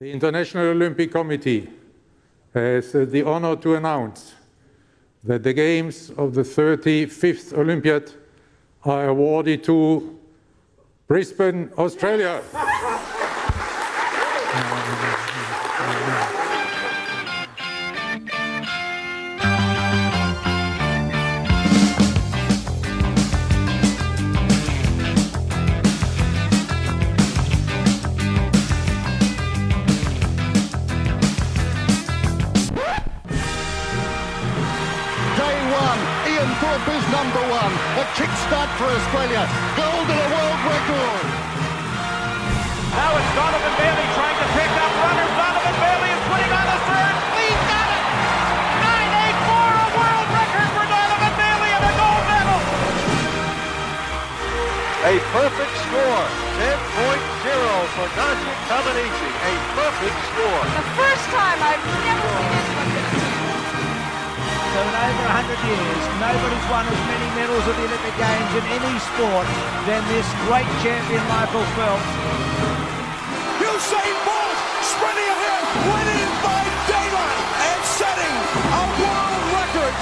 The International Olympic Committee has the honor to announce that the Games of the 35th Olympiad are awarded to Brisbane, Australia. Kickstart for Australia. Gold and a world record. Now it's Donovan Bailey trying to pick up runners. Donovan Bailey is putting on the third. He's got it! 984, a world record for Donovan Bailey and a gold medal! A perfect score. 10.0 for Nadia Comaneci. A perfect score. The first time I've ever seen anyone in over 100 years, nobody's won as many medals at the Olympic Games in any sport than this great champion Michael Phelps. Usain Bolt sprinting ahead, winning by daylight and setting a world record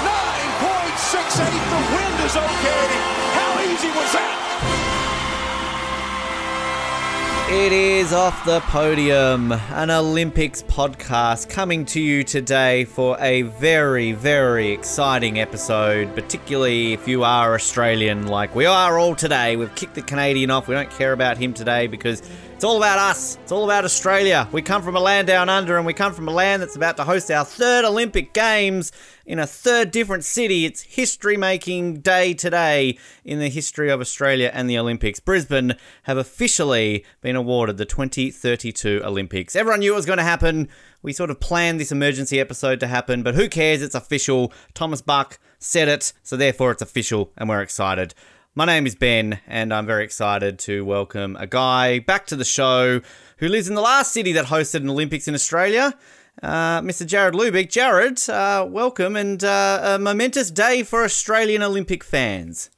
9.68. The wind is okay. How easy was that? It is Off the Podium, an Olympics podcast coming to you today for a very, very exciting episode, particularly if you are Australian like we are all today. We've kicked the Canadian off. We don't care about him today because it's all about us. It's all about Australia. We come from a land down under and we come from a land that's about to host our third Olympic Games in a third different city. It's history making day today in the history of Australia and the Olympics. Brisbane have officially been awarded the 2032 Olympics. Everyone knew it was going to happen. We sort of planned this emergency episode to happen, but who cares? It's official. Thomas Bach said it, so therefore it's official and we're excited. My name is Ben, and I'm very excited to welcome a guy back to the show who lives in the last city that hosted an Olympics in Australia, uh, Mr. Jared Lubick. Jared, uh, welcome, and uh, a momentous day for Australian Olympic fans.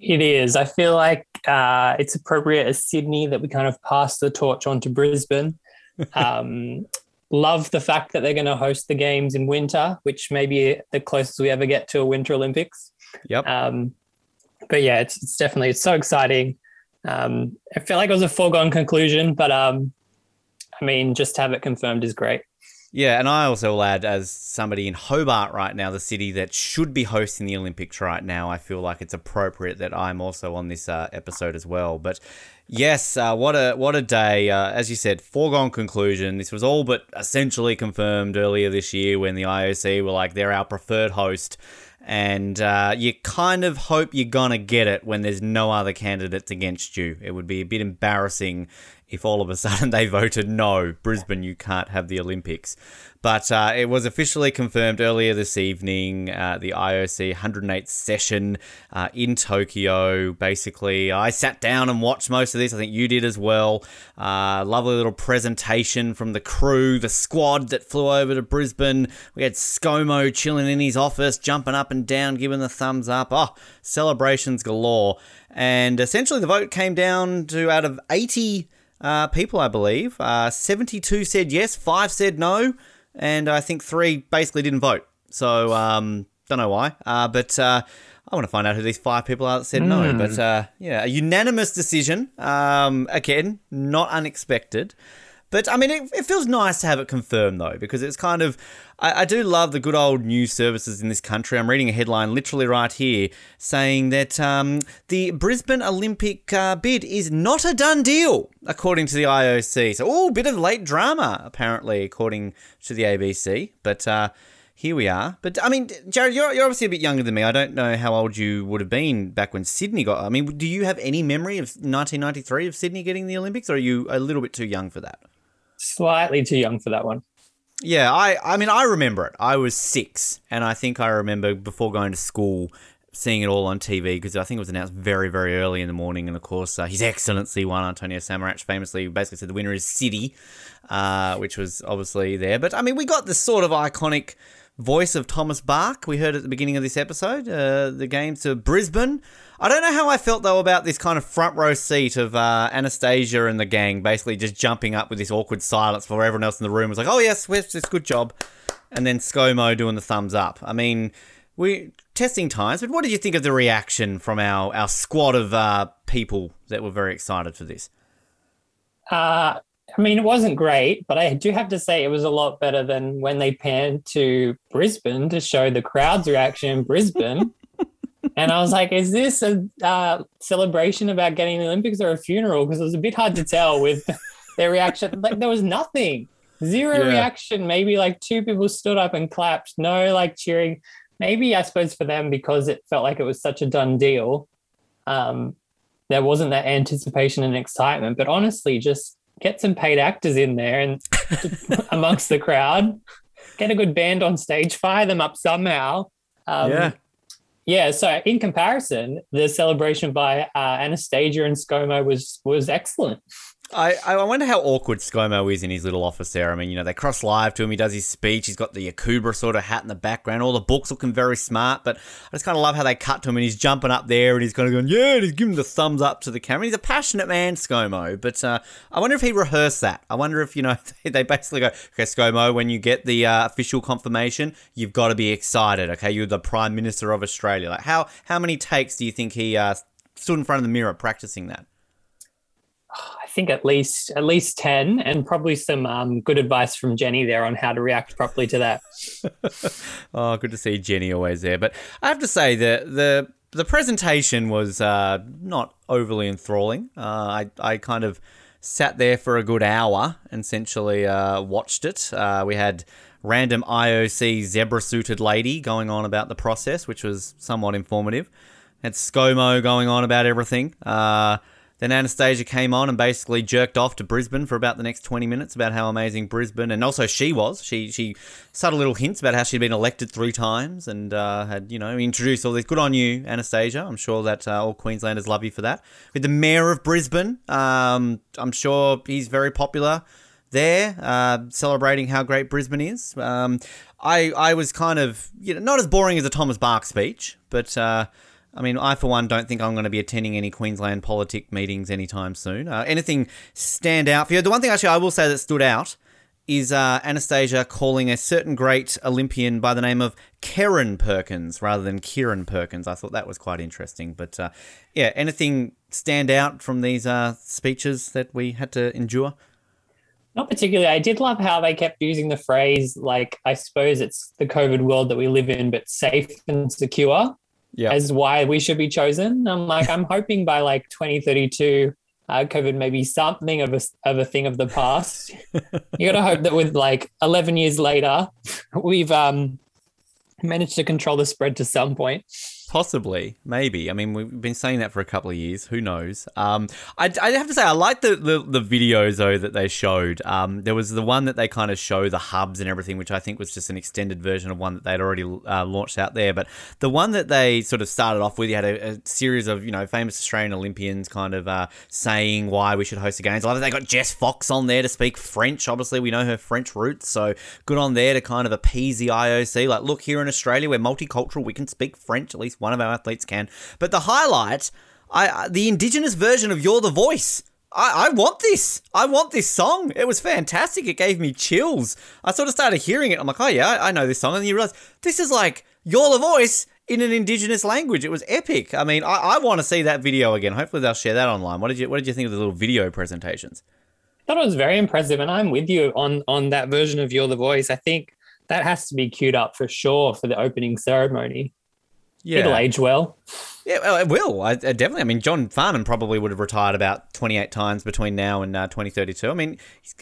It is. I feel like uh, it's appropriate as Sydney that we kind of pass the torch on to Brisbane. Um, love the fact that they're going to host the games in winter, which may be the closest we ever get to a Winter Olympics. Yep. Um, but yeah, it's, it's definitely it's so exciting. Um, I feel like it was a foregone conclusion, but um, I mean, just to have it confirmed is great. Yeah, and I also will add, as somebody in Hobart right now, the city that should be hosting the Olympics right now, I feel like it's appropriate that I'm also on this uh, episode as well. But yes, uh, what a what a day! Uh, as you said, foregone conclusion. This was all but essentially confirmed earlier this year when the IOC were like they're our preferred host. And uh, you kind of hope you're gonna get it when there's no other candidates against you. It would be a bit embarrassing if all of a sudden they voted no, Brisbane, you can't have the Olympics. But uh, it was officially confirmed earlier this evening, uh, the IOC 108th session uh, in Tokyo. Basically, I sat down and watched most of this. I think you did as well. Uh, lovely little presentation from the crew, the squad that flew over to Brisbane. We had ScoMo chilling in his office, jumping up and down, giving the thumbs up. Oh, celebrations galore. And essentially, the vote came down to out of 80 uh, people, I believe. Uh, 72 said yes, 5 said no, and I think 3 basically didn't vote. So, um, don't know why. Uh, but uh, I want to find out who these 5 people are that said no. But uh, yeah, a unanimous decision. Um, again, not unexpected. But I mean, it, it feels nice to have it confirmed though, because it's kind of. I, I do love the good old news services in this country. I'm reading a headline literally right here saying that um, the Brisbane Olympic uh, bid is not a done deal, according to the IOC. So, oh, bit of late drama, apparently, according to the ABC. But uh, here we are. But I mean, Jared, you're, you're obviously a bit younger than me. I don't know how old you would have been back when Sydney got. I mean, do you have any memory of 1993 of Sydney getting the Olympics, or are you a little bit too young for that? Slightly too young for that one. Yeah, I, I mean, I remember it. I was six, and I think I remember before going to school seeing it all on TV because I think it was announced very, very early in the morning. And of course, uh, His Excellency Juan Antonio Samaranch famously basically said the winner is Sydney, uh, which was obviously there. But I mean, we got this sort of iconic voice of Thomas Bach We heard at the beginning of this episode. Uh, the game to Brisbane. I don't know how I felt though about this kind of front row seat of uh, Anastasia and the gang basically just jumping up with this awkward silence for everyone else in the room. was like, "Oh yes, it's good job," and then ScoMo doing the thumbs up. I mean, we testing times, but what did you think of the reaction from our our squad of uh, people that were very excited for this? Uh, I mean, it wasn't great, but I do have to say it was a lot better than when they panned to Brisbane to show the crowd's reaction in Brisbane. And I was like, is this a uh, celebration about getting the Olympics or a funeral? Because it was a bit hard to tell with their reaction. Like, there was nothing, zero yeah. reaction. Maybe like two people stood up and clapped, no like cheering. Maybe I suppose for them because it felt like it was such a done deal. Um, there wasn't that anticipation and excitement. But honestly, just get some paid actors in there and amongst the crowd, get a good band on stage, fire them up somehow. Um, yeah. Yeah, so in comparison, the celebration by uh, Anastasia and ScoMo was was excellent. I, I wonder how awkward ScoMo is in his little office there. I mean, you know, they cross live to him. He does his speech. He's got the Akubra sort of hat in the background. All the books looking very smart. But I just kind of love how they cut to him and he's jumping up there and he's kind of going, yeah, and he's giving the thumbs up to the camera. He's a passionate man, ScoMo. But uh, I wonder if he rehearsed that. I wonder if, you know, they basically go, okay, ScoMo, when you get the uh, official confirmation, you've got to be excited. Okay, you're the Prime Minister of Australia. Like, how, how many takes do you think he uh, stood in front of the mirror practicing that? Think at least at least ten, and probably some um, good advice from Jenny there on how to react properly to that. oh, good to see Jenny always there. But I have to say the the the presentation was uh, not overly enthralling. Uh, I I kind of sat there for a good hour and essentially uh, watched it. Uh, we had random IOC zebra suited lady going on about the process, which was somewhat informative. Had ScoMo going on about everything. Uh, then Anastasia came on and basically jerked off to Brisbane for about the next 20 minutes about how amazing Brisbane and also she was. She she subtle little hints about how she'd been elected three times and uh, had, you know, introduced all this. Good on you, Anastasia. I'm sure that uh, all Queenslanders love you for that. With the Mayor of Brisbane, um, I'm sure he's very popular there, uh, celebrating how great Brisbane is. Um, I, I was kind of, you know, not as boring as a Thomas Bach speech, but uh, I mean, I for one don't think I'm going to be attending any Queensland politic meetings anytime soon. Uh, anything stand out for you? The one thing actually I will say that stood out is uh, Anastasia calling a certain great Olympian by the name of Karen Perkins rather than Kieran Perkins. I thought that was quite interesting. But uh, yeah, anything stand out from these uh, speeches that we had to endure? Not particularly. I did love how they kept using the phrase, like, I suppose it's the COVID world that we live in, but safe and secure yeah. as why we should be chosen. I'm like, I'm hoping by like 2032, uh, COVID may be something of a, of a thing of the past. you got to hope that with like 11 years later, we've um, managed to control the spread to some point. Possibly, maybe. I mean, we've been saying that for a couple of years. Who knows? Um, I, I have to say, I like the, the, the videos though that they showed. Um, there was the one that they kind of show the hubs and everything, which I think was just an extended version of one that they'd already uh, launched out there. But the one that they sort of started off with, you had a, a series of you know famous Australian Olympians kind of uh, saying why we should host the games. I love that they got Jess Fox on there to speak French. Obviously, we know her French roots, so good on there to kind of appease the IOC. Like, look, here in Australia, we're multicultural. We can speak French at least one of our athletes can. But the highlight, I the indigenous version of "You're the Voice." I, I want this. I want this song. It was fantastic. It gave me chills. I sort of started hearing it. I'm like, oh yeah, I, know this song. And you realize this is like "You're the Voice." in an indigenous language. It was epic. I mean, I, I want to see that video again. Hopefully, they'll share that online. What did you What did you think of the little video presentations? I thought it was very impressive, and I'm with you on on that version of "You're the Voice." I think that has to be queued up for sure for the opening ceremony. Yeah. It'll age well. Yeah, well, it will. I, I definitely. I mean, John Farnham probably would have retired about 28 times between now and uh, 2032. I mean,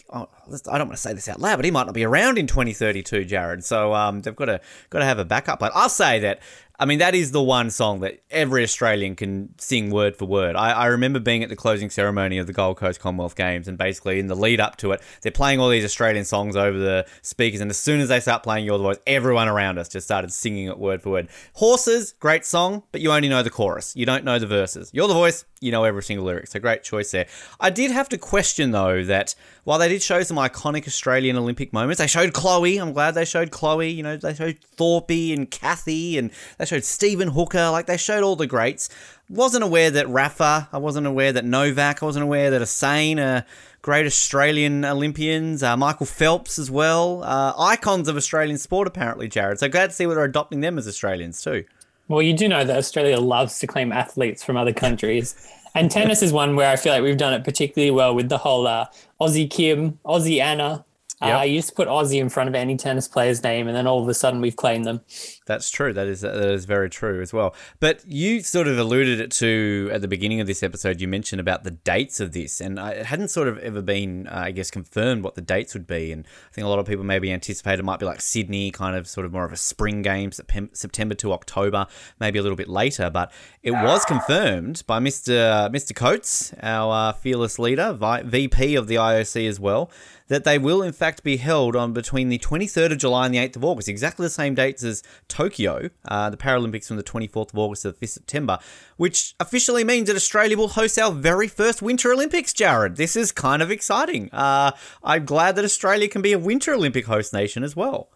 oh, I don't want to say this out loud, but he might not be around in 2032, Jared. So um, they've got to got to have a backup plan. I'll say that I mean, that is the one song that every Australian can sing word for word. I, I, remember being at the closing ceremony of the Gold Coast Commonwealth Games, and basically in the lead up to it, they're playing all these Australian songs over the speakers, and as soon as they start playing Your Voice, everyone around us just started singing it word for word. Horses, great song, but you only know the chorus. You don't know the verses. You're the voice. You know every single lyric. So great choice there. I did have to question though that while they did show some iconic Australian Olympic moments, they showed Chloe. I'm glad they showed Chloe. You know, they showed Thorpe and Cathy, and they showed Stephen Hooker. Like they showed all the greats. Wasn't aware that Rafa. I wasn't aware that Novak. I wasn't aware that Usain. Uh, great Australian Olympians, uh, Michael Phelps as well. Uh, icons of Australian sport, apparently, Jared. So glad to see we're adopting them as Australians too. Well, you do know that Australia loves to claim athletes from other countries. And tennis is one where I feel like we've done it particularly well with the whole uh, Aussie Kim, Aussie Anna, Yep. Uh, you just put Aussie in front of any tennis player's name, and then all of a sudden we've claimed them. That's true. That is that is very true as well. But you sort of alluded it to at the beginning of this episode. You mentioned about the dates of this, and it hadn't sort of ever been, uh, I guess, confirmed what the dates would be. And I think a lot of people maybe anticipated it might be like Sydney, kind of sort of more of a spring game, September to October, maybe a little bit later. But it was confirmed by Mr. Mr. Coates, our uh, fearless leader, VP of the IOC as well that they will in fact be held on between the 23rd of July and the 8th of August, exactly the same dates as Tokyo, uh, the Paralympics from the 24th of August to the 5th of September, which officially means that Australia will host our very first Winter Olympics, Jared. This is kind of exciting. Uh, I'm glad that Australia can be a Winter Olympic host nation as well.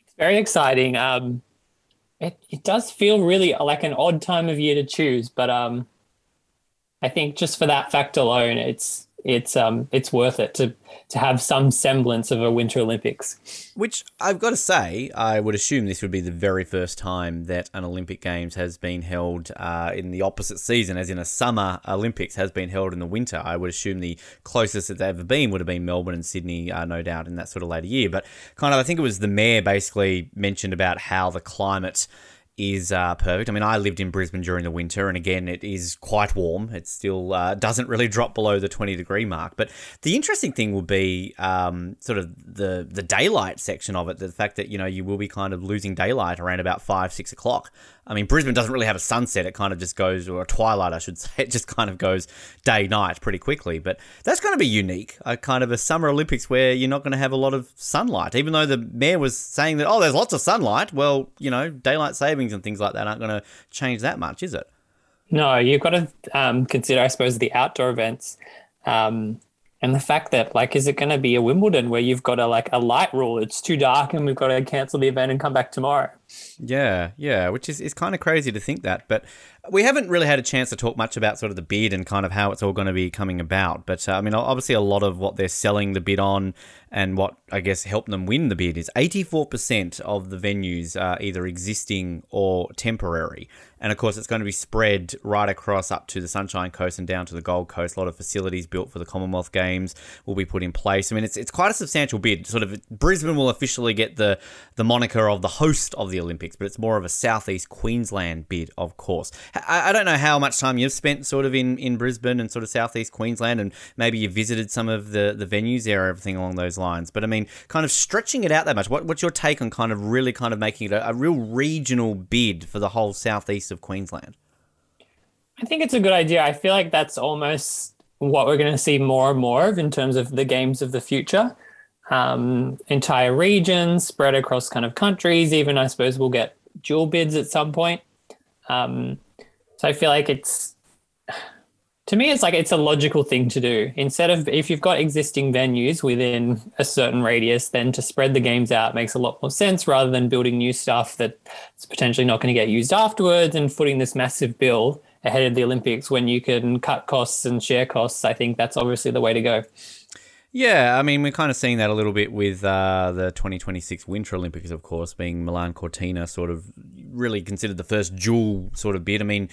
It's very exciting. Um, it, it does feel really like an odd time of year to choose, but um, I think just for that fact alone, it's it's um it's worth it to to have some semblance of a Winter Olympics. Which I've got to say, I would assume this would be the very first time that an Olympic Games has been held uh, in the opposite season, as in a summer Olympics has been held in the winter. I would assume the closest that they've ever been would have been Melbourne and Sydney, uh, no doubt, in that sort of later year. But kind of, I think it was the mayor basically mentioned about how the climate is uh, perfect. I mean, I lived in Brisbane during the winter, and again, it is quite warm. It still uh, doesn't really drop below the 20 degree mark. But the interesting thing will be um, sort of the the daylight section of it. The fact that you know you will be kind of losing daylight around about five six o'clock. I mean, Brisbane doesn't really have a sunset. It kind of just goes, or a twilight, I should say. It just kind of goes day night pretty quickly. But that's going to be unique. A kind of a summer Olympics where you're not going to have a lot of sunlight. Even though the mayor was saying that, oh, there's lots of sunlight. Well, you know, daylight savings and things like that aren't going to change that much, is it? No, you've got to um, consider, I suppose, the outdoor events. Um, and the fact that like is it going to be a wimbledon where you've got a like a light rule? It's too dark and we've got to cancel the event and come back tomorrow. Yeah yeah which is, is kind of crazy to think that but we haven't really had a chance to talk much about sort of the bid and kind of how it's all going to be coming about but uh, i mean obviously a lot of what they're selling the bid on and what i guess helped them win the bid is 84% of the venues are either existing or temporary and of course, it's going to be spread right across up to the Sunshine Coast and down to the Gold Coast. A lot of facilities built for the Commonwealth Games will be put in place. I mean, it's, it's quite a substantial bid. Sort of Brisbane will officially get the, the moniker of the host of the Olympics, but it's more of a southeast Queensland bid, of course. I, I don't know how much time you've spent sort of in, in Brisbane and sort of southeast Queensland, and maybe you've visited some of the, the venues there, everything along those lines. But I mean, kind of stretching it out that much. What, what's your take on kind of really kind of making it a, a real regional bid for the whole southeast of Queensland? I think it's a good idea. I feel like that's almost what we're going to see more and more of in terms of the games of the future. Um, entire regions spread across kind of countries. Even I suppose we'll get dual bids at some point. Um, so I feel like it's to me it's like it's a logical thing to do. Instead of if you've got existing venues within a certain radius then to spread the games out makes a lot more sense rather than building new stuff that's potentially not going to get used afterwards and footing this massive bill ahead of the olympics when you can cut costs and share costs. I think that's obviously the way to go yeah, I mean, we're kind of seeing that a little bit with uh, the 2026 Winter Olympics, of course, being Milan Cortina sort of really considered the first dual sort of bid. I mean,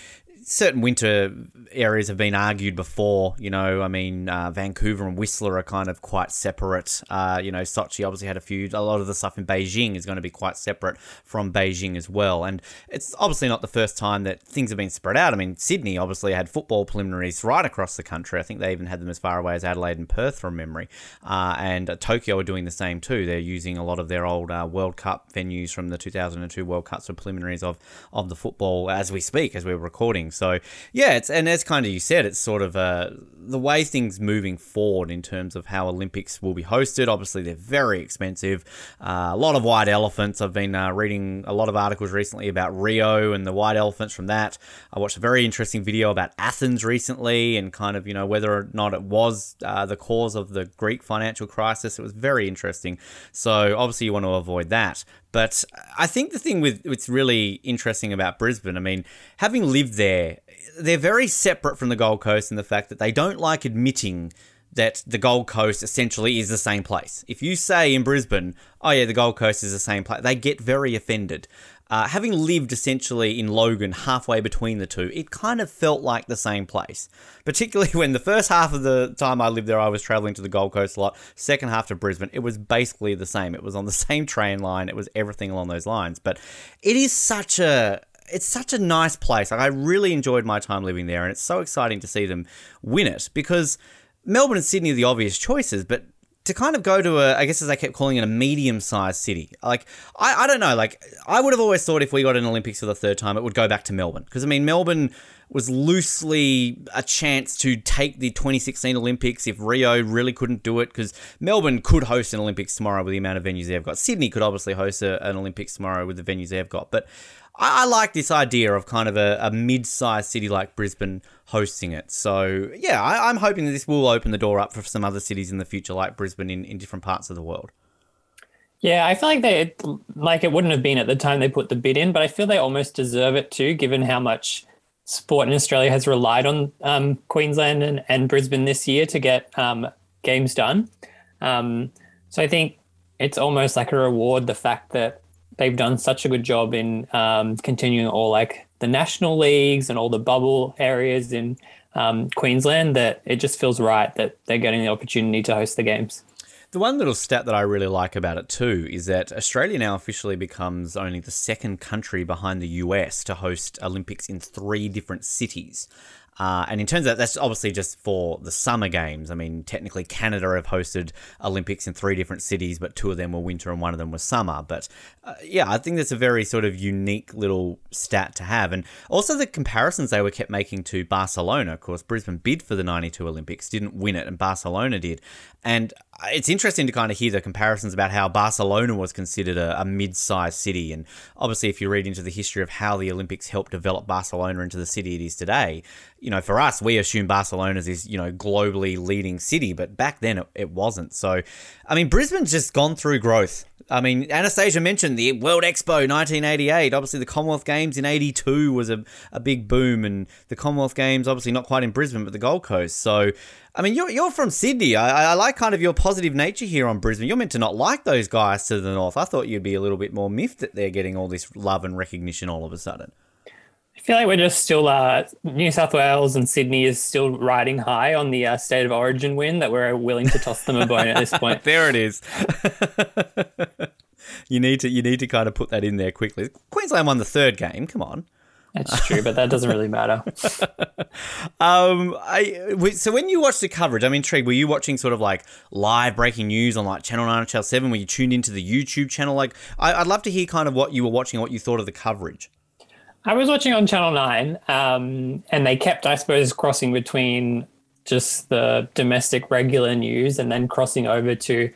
certain winter areas have been argued before. You know, I mean, uh, Vancouver and Whistler are kind of quite separate. Uh, you know, Sochi obviously had a few. A lot of the stuff in Beijing is going to be quite separate from Beijing as well. And it's obviously not the first time that things have been spread out. I mean, Sydney obviously had football preliminaries right across the country. I think they even had them as far away as Adelaide and Perth from memory. Uh, and Tokyo are doing the same too. They're using a lot of their old uh, World Cup venues from the 2002 World Cups for preliminaries of of the football as we speak, as we're recording. So yeah, it's and as kind of you said, it's sort of uh, the way things moving forward in terms of how Olympics will be hosted. Obviously, they're very expensive. Uh, a lot of white elephants. I've been uh, reading a lot of articles recently about Rio and the white elephants from that. I watched a very interesting video about Athens recently and kind of you know whether or not it was uh, the cause of the Greek financial crisis. It was very interesting. So obviously, you want to avoid that. But I think the thing with what's really interesting about Brisbane, I mean, having lived there, they're very separate from the Gold Coast in the fact that they don't like admitting that the Gold Coast essentially is the same place. If you say in Brisbane, oh yeah, the Gold Coast is the same place, they get very offended. Uh, having lived essentially in Logan, halfway between the two, it kind of felt like the same place. Particularly when the first half of the time I lived there, I was traveling to the Gold Coast a lot. Second half to Brisbane, it was basically the same. It was on the same train line. It was everything along those lines. But it is such a it's such a nice place. Like I really enjoyed my time living there, and it's so exciting to see them win it because Melbourne and Sydney are the obvious choices, but to kind of go to a, I guess as I kept calling it, a medium-sized city. Like I, I don't know. Like I would have always thought if we got an Olympics for the third time, it would go back to Melbourne because I mean Melbourne was loosely a chance to take the 2016 Olympics if Rio really couldn't do it because Melbourne could host an Olympics tomorrow with the amount of venues they've got. Sydney could obviously host a, an Olympics tomorrow with the venues they've got, but I, I like this idea of kind of a, a mid-sized city like Brisbane hosting it. So yeah, I, am hoping that this will open the door up for some other cities in the future, like Brisbane, in, in different parts of the world. Yeah, I feel like they like it wouldn't have been at the time they put the bid in, but I feel they almost deserve it too, given how much sport in Australia has relied on um, Queensland and, and, Brisbane this year to get um, games done. Um, so I think it's almost like a reward the fact that they've done such a good job in um, continuing all like the national leagues and all the bubble areas in um, Queensland that it just feels right that they're getting the opportunity to host the games. The one little stat that I really like about it too is that Australia now officially becomes only the second country behind the US to host Olympics in three different cities. Uh, and in terms of that, that's obviously just for the summer games. I mean, technically, Canada have hosted Olympics in three different cities, but two of them were winter and one of them was summer. But uh, yeah, I think that's a very sort of unique little stat to have. And also the comparisons they were kept making to Barcelona. Of course, Brisbane bid for the 92 Olympics, didn't win it, and Barcelona did. And Uh, it's interesting to kind of hear the comparisons about how Barcelona was considered a, a mid sized city. And obviously, if you read into the history of how the Olympics helped develop Barcelona into the city it is today, you know, for us, we assume Barcelona's is, this you know, globally leading city, but back then it, it wasn't. So, I mean, Brisbane's just gone through growth. I mean, Anastasia mentioned the World Expo 1988. Obviously, the Commonwealth Games in 82 was a, a big boom, and the Commonwealth Games, obviously, not quite in Brisbane, but the Gold Coast. So, I mean, you're, you're from Sydney. I, I like kind of your positive nature here on Brisbane. You're meant to not like those guys to the north. I thought you'd be a little bit more miffed that they're getting all this love and recognition all of a sudden. I feel like we're just still uh, New South Wales and Sydney is still riding high on the uh, state of origin win that we're willing to toss them a bone at this point. there it is. you need to you need to kind of put that in there quickly. Queensland won the third game. Come on. That's true, but that doesn't really matter. um, I so when you watched the coverage, I'm intrigued. Were you watching sort of like live breaking news on like Channel Nine or Channel Seven? Were you tuned into the YouTube channel? Like, I, would love to hear kind of what you were watching, what you thought of the coverage. I was watching on Channel 9, um, and they kept, I suppose, crossing between just the domestic regular news and then crossing over to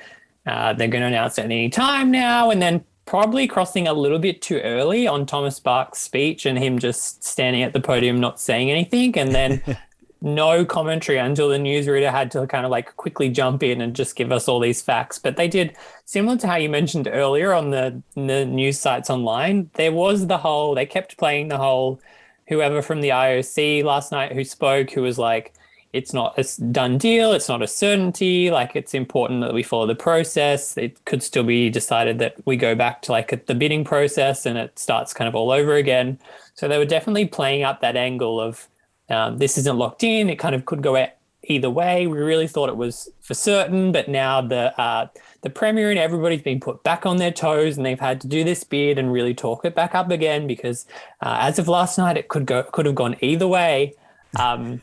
uh, they're going to announce at any time now, and then probably crossing a little bit too early on Thomas Bach's speech and him just standing at the podium not saying anything, and then no commentary until the newsreader had to kind of like quickly jump in and just give us all these facts. But they did similar to how you mentioned earlier on the, the news sites online. There was the whole they kept playing the whole whoever from the IOC last night who spoke who was like it's not a done deal. It's not a certainty. Like it's important that we follow the process. It could still be decided that we go back to like the bidding process and it starts kind of all over again. So they were definitely playing up that angle of um, this isn't locked in. It kind of could go either way. We really thought it was for certain, but now the uh, the premier and everybody's been put back on their toes, and they've had to do this bid and really talk it back up again because uh, as of last night, it could go could have gone either way. Um,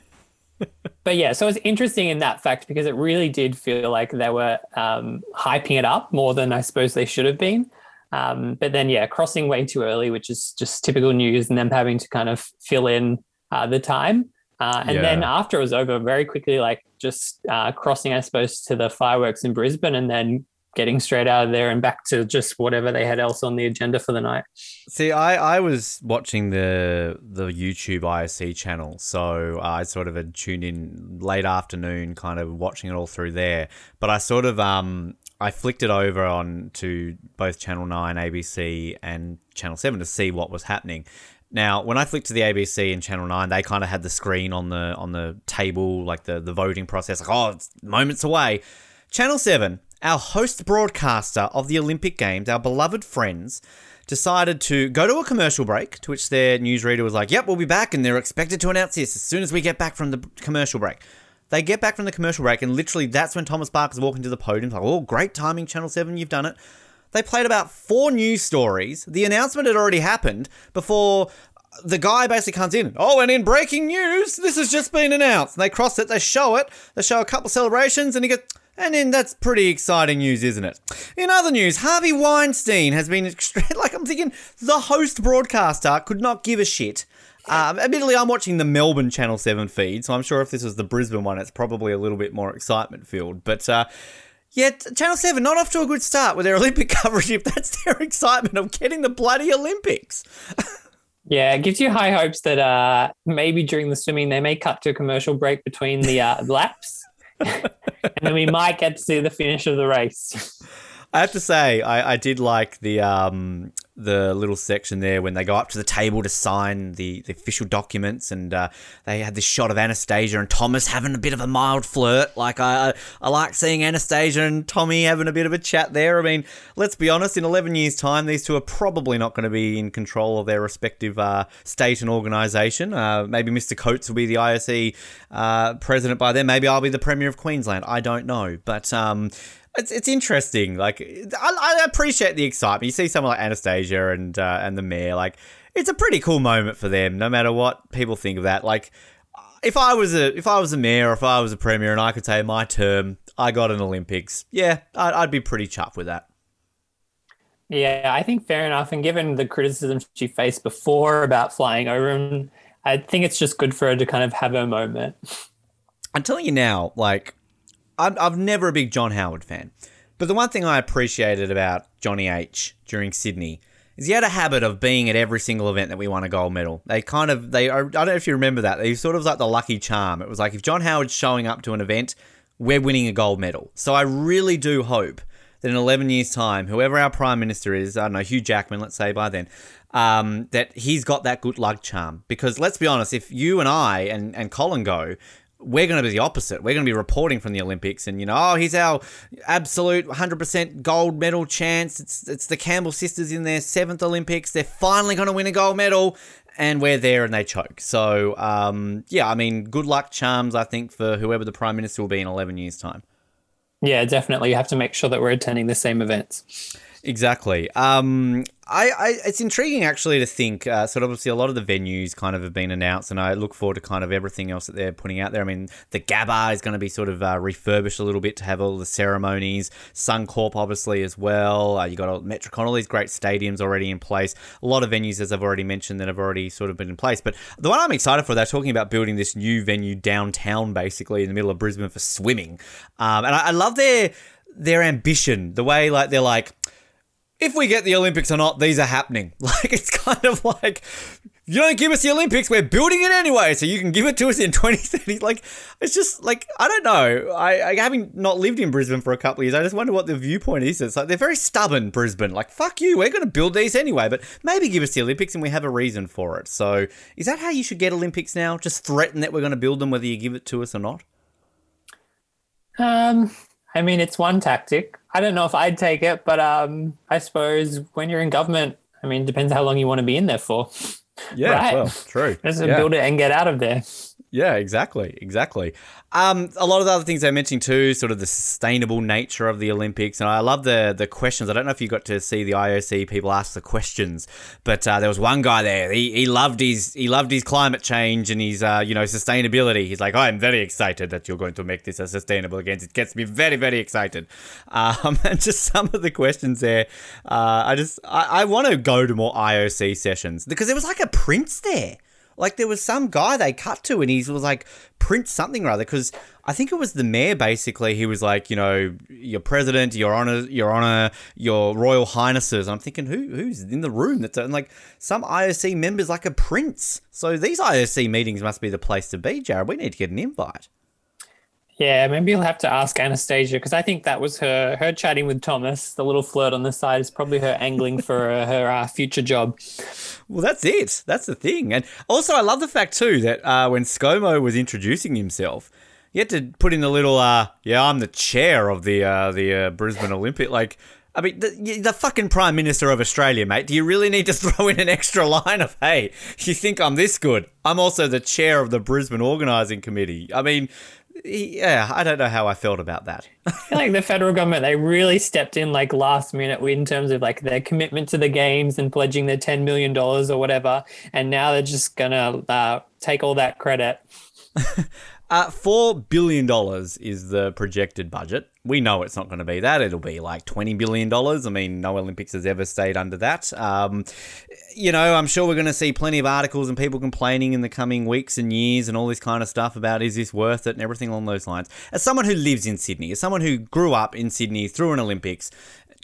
but yeah, so it's interesting in that fact because it really did feel like they were um, hyping it up more than I suppose they should have been. Um, but then, yeah, crossing way too early, which is just typical news, and them having to kind of fill in uh, the time. Uh, and Yeah. then after it was over, very quickly, like just uh, crossing, I suppose, to the fireworks in Brisbane and then getting straight out of there and back to just whatever they had else on the agenda for the night. See, I, I was watching the the YouTube IOC channel, so I sort of had tuned in late afternoon, kind of watching it all through there. But I sort of um I flicked it over on to both Channel Nine, ABC, and Channel Seven to see what was happening. Now, when I flicked to the ABC and Channel Nine, they kind of had the screen on the on the table, like the the voting process, like oh, it's moments away. Channel Seven, our host broadcaster of the Olympic Games, our beloved friends, decided to go to a commercial break, to which their newsreader was like, Yep, we'll be back, and they're expected to announce this as soon as we get back from the commercial break. They get back from the commercial break, and literally that's when Thomas Barker's walking to the podium. Like, oh, great timing, Channel 7, you've done it. They played about four news stories. The announcement had already happened before the guy basically comes in. Oh, and in breaking news, this has just been announced. And they cross it, they show it, they show a couple of celebrations, and he goes, and then that's pretty exciting news, isn't it? In other news, Harvey Weinstein has been like I'm thinking the host broadcaster could not give a shit. Um, admittedly, I'm watching the Melbourne Channel 7 feed, so I'm sure if this was the Brisbane one, it's probably a little bit more excitement filled. But uh, yeah, t- Channel 7 not off to a good start with their Olympic coverage if that's their excitement of getting the bloody Olympics. Yeah, it gives you high hopes that uh, maybe during the swimming they may cut to a commercial break between the uh, laps, and then we might get to see the finish of the race. I have to say, I, I did like the um the little section there when they go up to the table to sign the, the official documents, and uh, they had this shot of Anastasia and Thomas having a bit of a mild flirt. Like I, I like seeing Anastasia and Tommy having a bit of a chat there. I mean, let's be honest, in eleven years' time, these two are probably not going to be in control of their respective uh, state and organisation. Uh, maybe Mr. Coates will be the IOC uh, president by then. Maybe I'll be the premier of Queensland. I don't know, but um it's, it's interesting. Like I, I appreciate the excitement. You see someone like Anastasia and uh, and the mayor. Like it's a pretty cool moment for them. No matter what people think of that. Like if I was a if I was a mayor or if I was a premier and I could say my term I got an Olympics. Yeah, I'd, I'd be pretty chuffed with that. Yeah, I think fair enough. And given the criticism she faced before about flying over, and I think it's just good for her to kind of have her moment. I'm telling you now, like, I'm, I've never a big John Howard fan. But the one thing I appreciated about Johnny H during Sydney is he had a habit of being at every single event that we won a gold medal. They kind of, they, I don't know if you remember that. They sort of like the lucky charm. It was like if John Howard's showing up to an event, we're winning a gold medal. So I really do hope that in 11 years' time, whoever our Prime Minister is, I don't know, Hugh Jackman, let's say by then, um, that he's got that good luck charm. Because let's be honest, if you and I and, and Colin go, we're going to be the opposite. We're going to be reporting from the Olympics, and you know, oh, he's our absolute 100% gold medal chance. It's it's the Campbell sisters in their seventh Olympics. They're finally going to win a gold medal, and we're there, and they choke. So, um, yeah, I mean, good luck charms. I think for whoever the prime minister will be in 11 years' time. Yeah, definitely. You have to make sure that we're attending the same events. Exactly. Um, I, I, it's intriguing actually to think. Uh, so obviously, a lot of the venues kind of have been announced, and I look forward to kind of everything else that they're putting out there. I mean, the Gabba is going to be sort of uh, refurbished a little bit to have all the ceremonies. Suncorp, obviously, as well. Uh, you got all, Metricon, all these great stadiums already in place. A lot of venues, as I've already mentioned, that have already sort of been in place. But the one I'm excited for, they're talking about building this new venue downtown, basically in the middle of Brisbane for swimming. Um, and I, I love their their ambition, the way like they're like if we get the Olympics or not, these are happening. Like it's kind of like you don't give us the Olympics, we're building it anyway, so you can give it to us in 2030. Like it's just like I don't know. I, I having not lived in Brisbane for a couple of years, I just wonder what the viewpoint is. It's like they're very stubborn, Brisbane. Like fuck you, we're going to build these anyway, but maybe give us the Olympics and we have a reason for it. So is that how you should get Olympics now? Just threaten that we're going to build them whether you give it to us or not. Um, I mean, it's one tactic. I don't know if I'd take it, but um, I suppose when you're in government, I mean, it depends how long you want to be in there for. Yeah, Right. well, true. Just Yeah. build it and get out of there. Yeah, exactly, exactly. Um, a lot of the other things I mentioned too, sort of the sustainable nature of the Olympics, and I love the the questions. I don't know if you got to see the IOC people ask the questions, but uh, there was one guy there. He, he loved his he loved his climate change and his uh, you know sustainability. He's like, I'm very excited that you're going to make this a sustainable again. It gets me very very excited. Um, and just some of the questions there, uh, I just I, I want to go to more IOC sessions because there was like a prince there. Like there was some guy they cut to, and he was like Prince something rather, because I think it was the mayor. Basically, he was like, you know, your president, your honor, your honor, your royal highnesses. I'm thinking, who who's in the room? That's and like some IOC members like a prince. So these IOC meetings must be the place to be, Jared. We need to get an invite. Yeah, maybe you'll have to ask Anastasia because I think that was her her chatting with Thomas. The little flirt on the side is probably her angling for uh, her uh, future job. Well, that's it. That's the thing. And also, I love the fact too that uh, when ScoMo was introducing himself, he had to put in a little, uh, "Yeah, I'm the chair of the uh, the uh, Brisbane Olympic." Like, I mean, the, the fucking Prime Minister of Australia, mate. Do you really need to throw in an extra line of, "Hey, you think I'm this good? I'm also the chair of the Brisbane Organising Committee." I mean yeah, I don't know how I felt about that. I feel like the federal government they really stepped in like last minute in terms of like their commitment to the games and pledging their ten million dollars or whatever, and now they're just gonna uh, take all that credit. Uh, $4 billion is the projected budget. We know it's not going to be that. It'll be like $20 billion. I mean, no Olympics has ever stayed under that. Um, you know, I'm sure we're going to see plenty of articles and people complaining in the coming weeks and years and all this kind of stuff about is this worth it and everything along those lines. As someone who lives in Sydney, as someone who grew up in Sydney through an Olympics,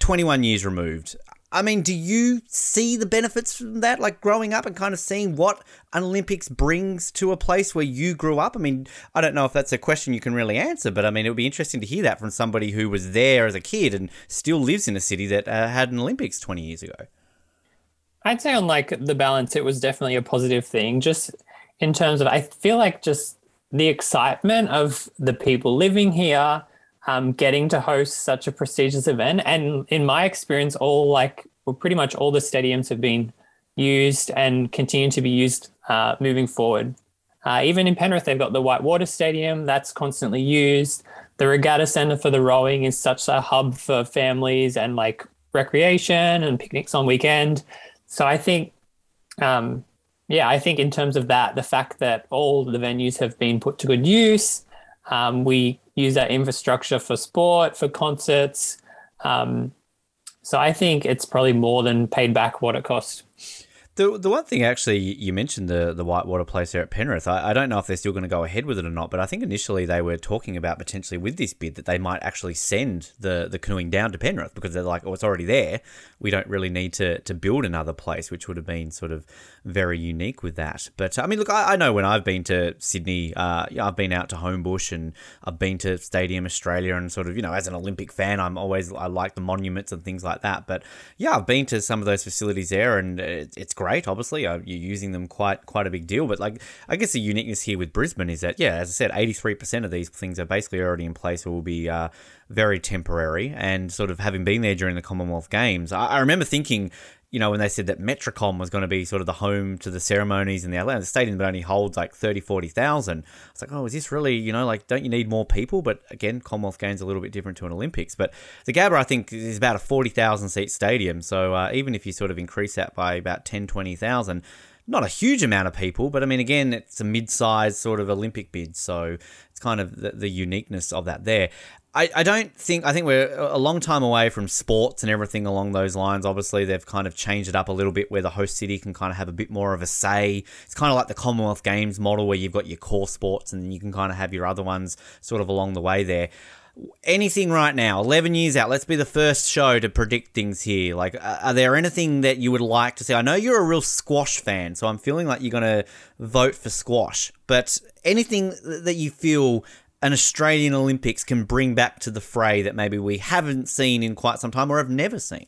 21 years removed, I mean, do you see the benefits from that? Like growing up and kind of seeing what an Olympics brings to a place where you grew up? I mean, I don't know if that's a question you can really answer, but I mean, it would be interesting to hear that from somebody who was there as a kid and still lives in a city that uh, had an Olympics 20 years ago. I'd say, on like the balance, it was definitely a positive thing. Just in terms of, I feel like just the excitement of the people living here um, getting to host such a prestigious event. And in my experience, all like well, pretty much all the stadiums have been used and continue to be used uh, moving forward. Uh, even in Penrith, they've got the Whitewater Stadium that's constantly used. The Regatta Centre for the rowing is such a hub for families and like recreation and picnics on weekend. So I think, um, yeah, I think in terms of that, the fact that all the venues have been put to good use, um, we use that infrastructure for sport, for concerts. Um, so I think it's probably more than paid back what it cost. The, the one thing actually you mentioned the the whitewater place there at Penrith. I, I don't know if they're still going to go ahead with it or not, but I think initially they were talking about potentially with this bid that they might actually send the the canoeing down to Penrith because they're like, oh, it's already there. We don't really need to to build another place, which would have been sort of very unique with that. But I mean, look, I, I know when I've been to Sydney, uh, I've been out to Homebush and I've been to Stadium Australia, and sort of you know as an Olympic fan, I'm always I like the monuments and things like that. But yeah, I've been to some of those facilities there, and it, it's great. Obviously, uh, you're using them quite quite a big deal. But like, I guess the uniqueness here with Brisbane is that yeah, as I said, 83% of these things are basically already in place or will be uh, very temporary. And sort of having been there during the Commonwealth Games, I remember thinking you know, when they said that Metricon was going to be sort of the home to the ceremonies in the Atlanta stadium that only holds like 30, 40,000. It's like, oh, is this really, you know, like, don't you need more people? But again, Commonwealth Games a little bit different to an Olympics. But the Gabba, I think, is about a 40,000 seat stadium. So uh, even if you sort of increase that by about 10, 20,000, not a huge amount of people, but I mean, again, it's a mid-sized sort of Olympic bid, so it's kind of the, the uniqueness of that there. I, I don't think I think we're a long time away from sports and everything along those lines. Obviously, they've kind of changed it up a little bit where the host city can kind of have a bit more of a say. It's kind of like the Commonwealth Games model where you've got your core sports and then you can kind of have your other ones sort of along the way there. Anything right now, 11 years out, let's be the first show to predict things here. Like, are there anything that you would like to see? I know you're a real squash fan, so I'm feeling like you're going to vote for squash, but anything that you feel an Australian Olympics can bring back to the fray that maybe we haven't seen in quite some time or have never seen?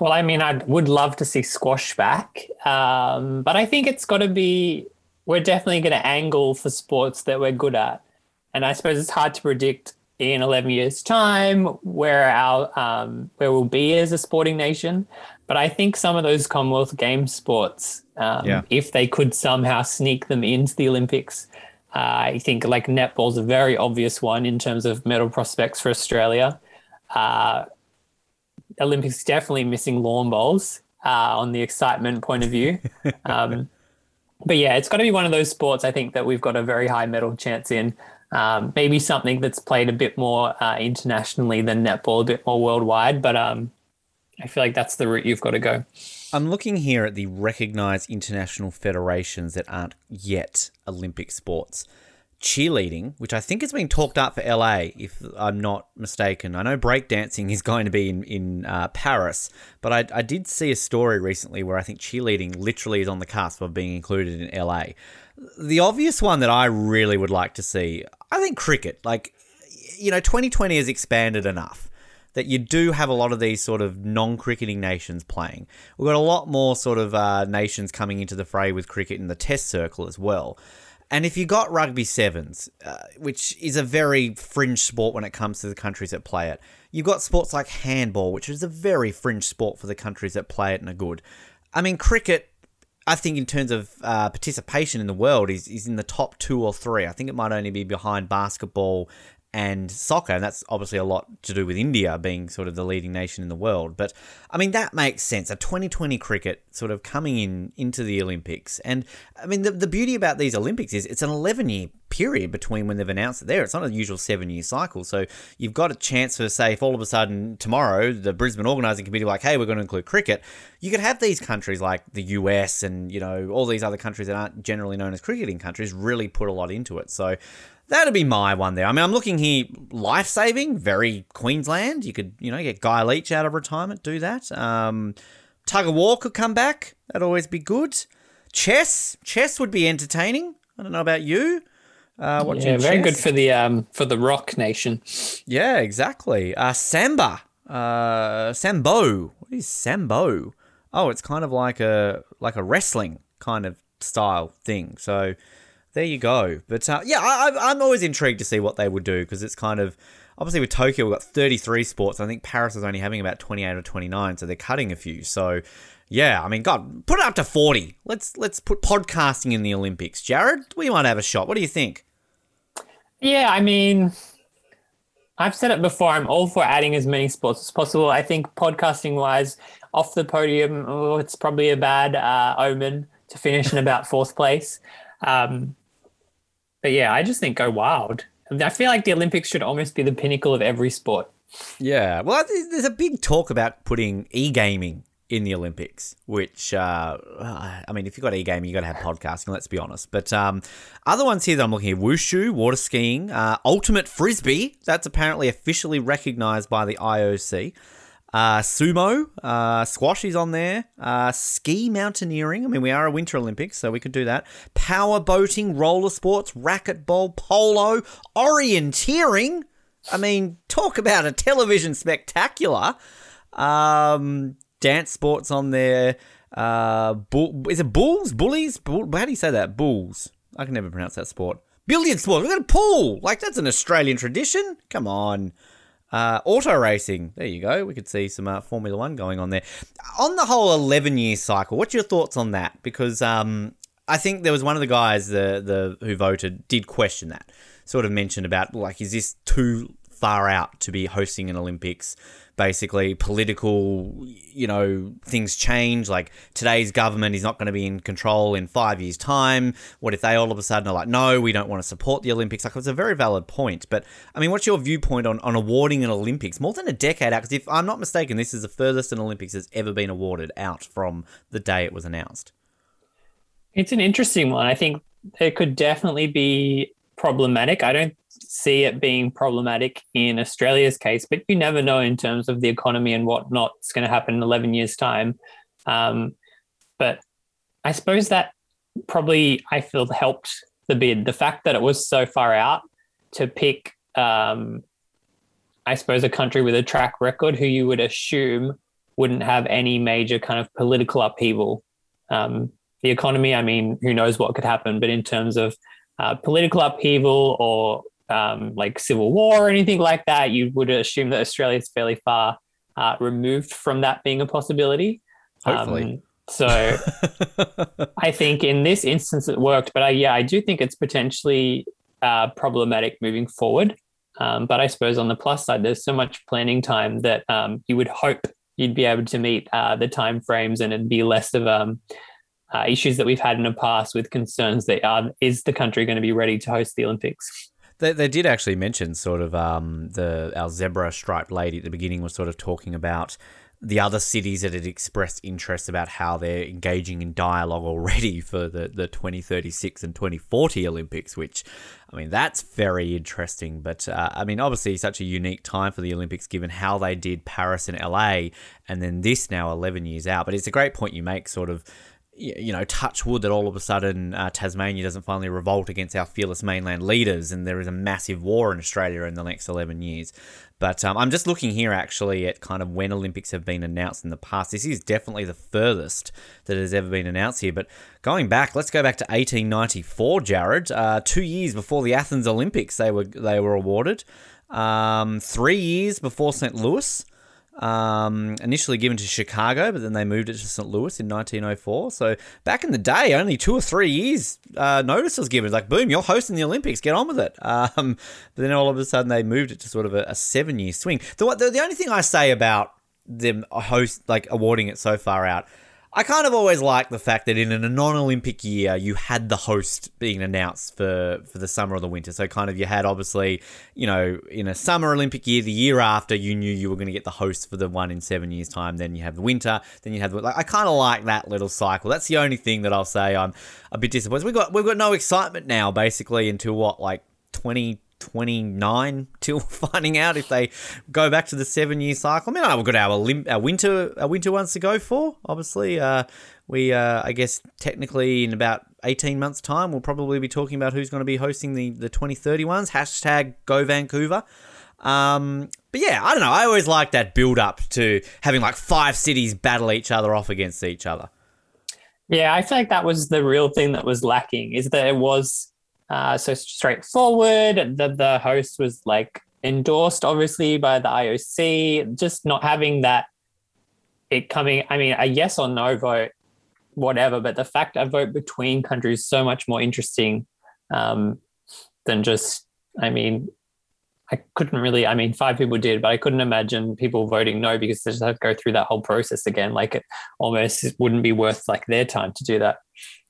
Well, I mean, I would love to see squash back, um, but I think it's got to be. We're definitely going to angle for sports that we're good at, and I suppose it's hard to predict in 11 years' time where our um, where we'll be as a sporting nation. But I think some of those Commonwealth Games sports, um, yeah. if they could somehow sneak them into the Olympics, uh, I think like netball's a very obvious one in terms of medal prospects for Australia. Uh, Olympics definitely missing lawn bowls uh, on the excitement point of view. Um, but yeah, it's got to be one of those sports I think that we've got a very high medal chance in. Um, maybe something that's played a bit more uh, internationally than netball, a bit more worldwide. But um, I feel like that's the route you've got to go. I'm looking here at the recognized international federations that aren't yet Olympic sports. Cheerleading, which I think has been talked up for LA, if I'm not mistaken. I know breakdancing is going to be in, in uh, Paris, but I, I did see a story recently where I think cheerleading literally is on the cusp of being included in LA. The obvious one that I really would like to see, I think cricket. Like, you know, 2020 has expanded enough that you do have a lot of these sort of non-cricketing nations playing. We've got a lot more sort of uh, nations coming into the fray with cricket in the Test circle as well. And if you got rugby sevens, uh, which is a very fringe sport when it comes to the countries that play it, you've got sports like handball, which is a very fringe sport for the countries that play it and are good. I mean, cricket, I think in terms of uh, participation in the world, is, is in the top two or three. I think it might only be behind basketball and soccer, and that's obviously a lot to do with India being sort of the leading nation in the world. But I mean, that makes sense. A 2020 cricket sort of coming in into the Olympics, and I mean, the, the beauty about these Olympics is it's an 11 year period between when they've announced it there. It's not a usual seven year cycle, so you've got a chance for say if all of a sudden tomorrow the Brisbane organising committee like, hey, we're going to include cricket, you could have these countries like the US and you know all these other countries that aren't generally known as cricketing countries really put a lot into it. So That'd be my one there. I mean, I'm looking here, life saving, very Queensland. You could, you know, get Guy Leech out of retirement, do that. Um, tug of war could come back. That'd always be good. Chess, chess would be entertaining. I don't know about you. Uh, yeah, very chess. good for the um for the rock nation. Yeah, exactly. Uh, samba, uh, sambo. What is sambo? Oh, it's kind of like a like a wrestling kind of style thing. So there you go. But uh, yeah, I, am always intrigued to see what they would do because it's kind of obviously with Tokyo we've got 33 sports. I think Paris is only having about 28 or 29, so they're cutting a few. So yeah, I mean, God, put it up to 40. Let's let's put podcasting in the Olympics. Jared, we might have a shot. What do you think? Yeah, I mean, I've said it before. I'm all for adding as many sports as possible. I think podcasting wise, off the podium, oh, it's probably a bad uh, omen to finish in about fourth place. Um, but yeah, I just think go wild. I feel like the Olympics should almost be the pinnacle of every sport. Yeah, well, there's a big talk about putting e-gaming in the Olympics, which uh, I mean, if you've got e-gaming, you've got to have podcasting. Let's be honest. But um, other ones here that I'm looking at: wushu, water skiing, uh, ultimate frisbee. That's apparently officially recognised by the IOC. Uh, sumo, uh, squash is on there. Uh, ski mountaineering. I mean, we are a Winter Olympics, so we could do that. Power boating, roller sports, racquetball, polo, orienteering. I mean, talk about a television spectacular. Um, dance sports on there. Uh, bull, is it bulls? Bullies? Bull, how do you say that? Bulls. I can never pronounce that sport. Billiard sport. We've got a pool. Like, that's an Australian tradition. Come on. Uh, auto racing. There you go. We could see some uh, Formula One going on there. On the whole 11 year cycle, what's your thoughts on that? Because um, I think there was one of the guys the, the who voted did question that. Sort of mentioned about, like, is this too far out to be hosting an Olympics? Basically political, you know, things change. Like today's government is not going to be in control in five years' time. What if they all of a sudden are like, no, we don't want to support the Olympics? Like, it's a very valid point. But I mean, what's your viewpoint on, on awarding an Olympics more than a decade out? Because if I'm not mistaken, this is the furthest an Olympics has ever been awarded out from the day it was announced. It's an interesting one. I think it could definitely be problematic. I don't see it being problematic in Australia's case, but you never know in terms of the economy and whatnot's going to happen in 11 years' time. Um, but I suppose that probably I feel helped the bid. The fact that it was so far out to pick, um, I suppose, a country with a track record who you would assume wouldn't have any major kind of political upheaval. Um, the economy, I mean, who knows what could happen, but in terms of uh, political upheaval or um, like civil war or anything like that, you would assume that Australia is fairly far uh, removed from that being a possibility. Hopefully. Um, so I think in this instance it worked, but I, yeah, I do think it's potentially uh, problematic moving forward. Um, but I suppose on the plus side, there's so much planning time that um, you would hope you'd be able to meet uh, the time frames and it'd be less of um, uh, issues that we've had in the past with concerns that uh, is the country going to be ready to host the Olympics. They, they did actually mention sort of um, the our zebra striped lady at the beginning was sort of talking about the other cities that had expressed interest about how they're engaging in dialogue already for the, the 2036 and 2040 Olympics, which, I mean, that's very interesting. But, uh, I mean, obviously, such a unique time for the Olympics given how they did Paris and LA, and then this now 11 years out. But it's a great point you make, sort of you know, touch wood that all of a sudden uh, Tasmania doesn't finally revolt against our fearless mainland leaders, and there is a massive war in Australia in the next 11 years. But um, I'm just looking here actually at kind of when Olympics have been announced in the past. This is definitely the furthest that has ever been announced here. But going back, let's go back to 1894, Jared. Uh, two years before the Athens Olympics, they were they were awarded. Um, three years before St. Louis. Um, initially given to Chicago, but then they moved it to St. Louis in 1904. So back in the day, only two or three years uh, notice was given. Like, boom, you're hosting the Olympics, get on with it. Um, but then all of a sudden they moved it to sort of a, a seven year swing. The, the, the only thing I say about them host like awarding it so far out I kind of always like the fact that in a non-Olympic year, you had the host being announced for for the summer or the winter. So kind of you had obviously, you know, in a summer Olympic year, the year after, you knew you were going to get the host for the one in seven years' time. Then you have the winter. Then you have the like. I kind of like that little cycle. That's the only thing that I'll say I'm a bit disappointed. We got we've got no excitement now, basically, until what like twenty 29 till finding out if they go back to the seven year cycle. I mean, we've got our, lim- our winter our winter ones to go for. Obviously, uh, we uh, I guess technically in about 18 months' time, we'll probably be talking about who's going to be hosting the the 2030 ones. Hashtag Go Vancouver. Um, but yeah, I don't know. I always like that build up to having like five cities battle each other off against each other. Yeah, I feel like that was the real thing that was lacking. Is that it was uh, so straightforward. The the host was like endorsed, obviously, by the IOC. Just not having that it coming. I mean, a yes or no vote, whatever. But the fact a vote between countries so much more interesting um, than just. I mean, I couldn't really. I mean, five people did, but I couldn't imagine people voting no because they just have to go through that whole process again. Like it almost wouldn't be worth like their time to do that.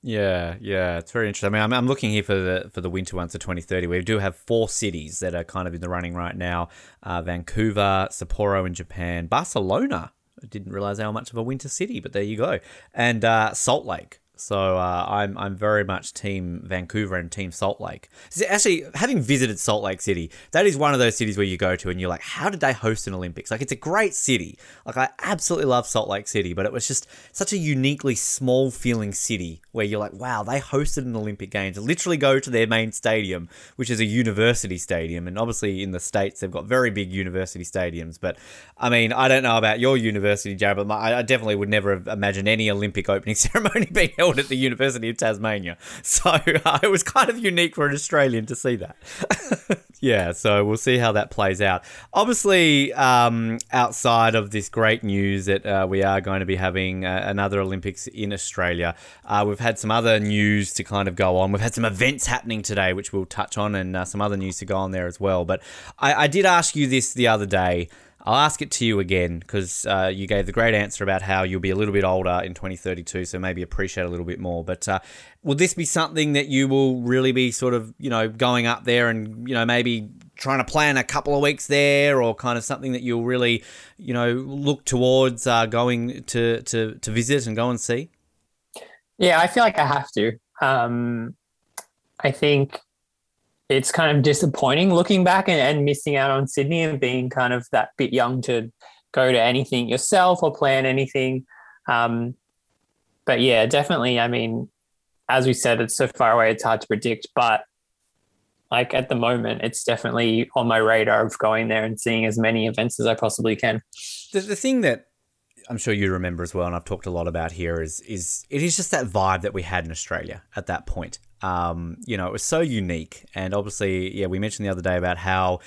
Yeah, yeah, it's very interesting. I mean, I'm, I'm looking here for the for the winter ones for 2030. We do have four cities that are kind of in the running right now: uh, Vancouver, Sapporo in Japan, Barcelona. I didn't realize how much of a winter city, but there you go, and uh, Salt Lake. So uh, I'm I'm very much team Vancouver and team Salt Lake. Actually, having visited Salt Lake City, that is one of those cities where you go to and you're like, how did they host an Olympics? Like it's a great city. Like I absolutely love Salt Lake City, but it was just such a uniquely small feeling city where you're like, wow, they hosted an Olympic Games. Literally go to their main stadium, which is a university stadium, and obviously in the states they've got very big university stadiums. But I mean, I don't know about your university, Jared, but my, I definitely would never have imagined any Olympic opening ceremony being held at the University of Tasmania. So uh, it was kind of unique for an Australian to see that. yeah, so we'll see how that plays out. Obviously, um, outside of this great news that uh, we are going to be having uh, another Olympics in Australia, uh, we've had some other news to kind of go on. We've had some events happening today, which we'll touch on, and uh, some other news to go on there as well. But I, I did ask you this the other day. I'll ask it to you again because uh, you gave the great answer about how you'll be a little bit older in 2032, so maybe appreciate a little bit more. But uh, will this be something that you will really be sort of, you know, going up there and, you know, maybe trying to plan a couple of weeks there or kind of something that you'll really, you know, look towards uh, going to, to, to visit and go and see? Yeah, I feel like I have to. Um, I think it's kind of disappointing looking back and, and missing out on Sydney and being kind of that bit young to go to anything yourself or plan anything. Um, but yeah, definitely. I mean, as we said, it's so far away, it's hard to predict. But like at the moment, it's definitely on my radar of going there and seeing as many events as I possibly can. The, the thing that I'm sure you remember as well, and I've talked a lot about here, is is it is just that vibe that we had in Australia at that point. Um, you know, it was so unique, and obviously, yeah, we mentioned the other day about how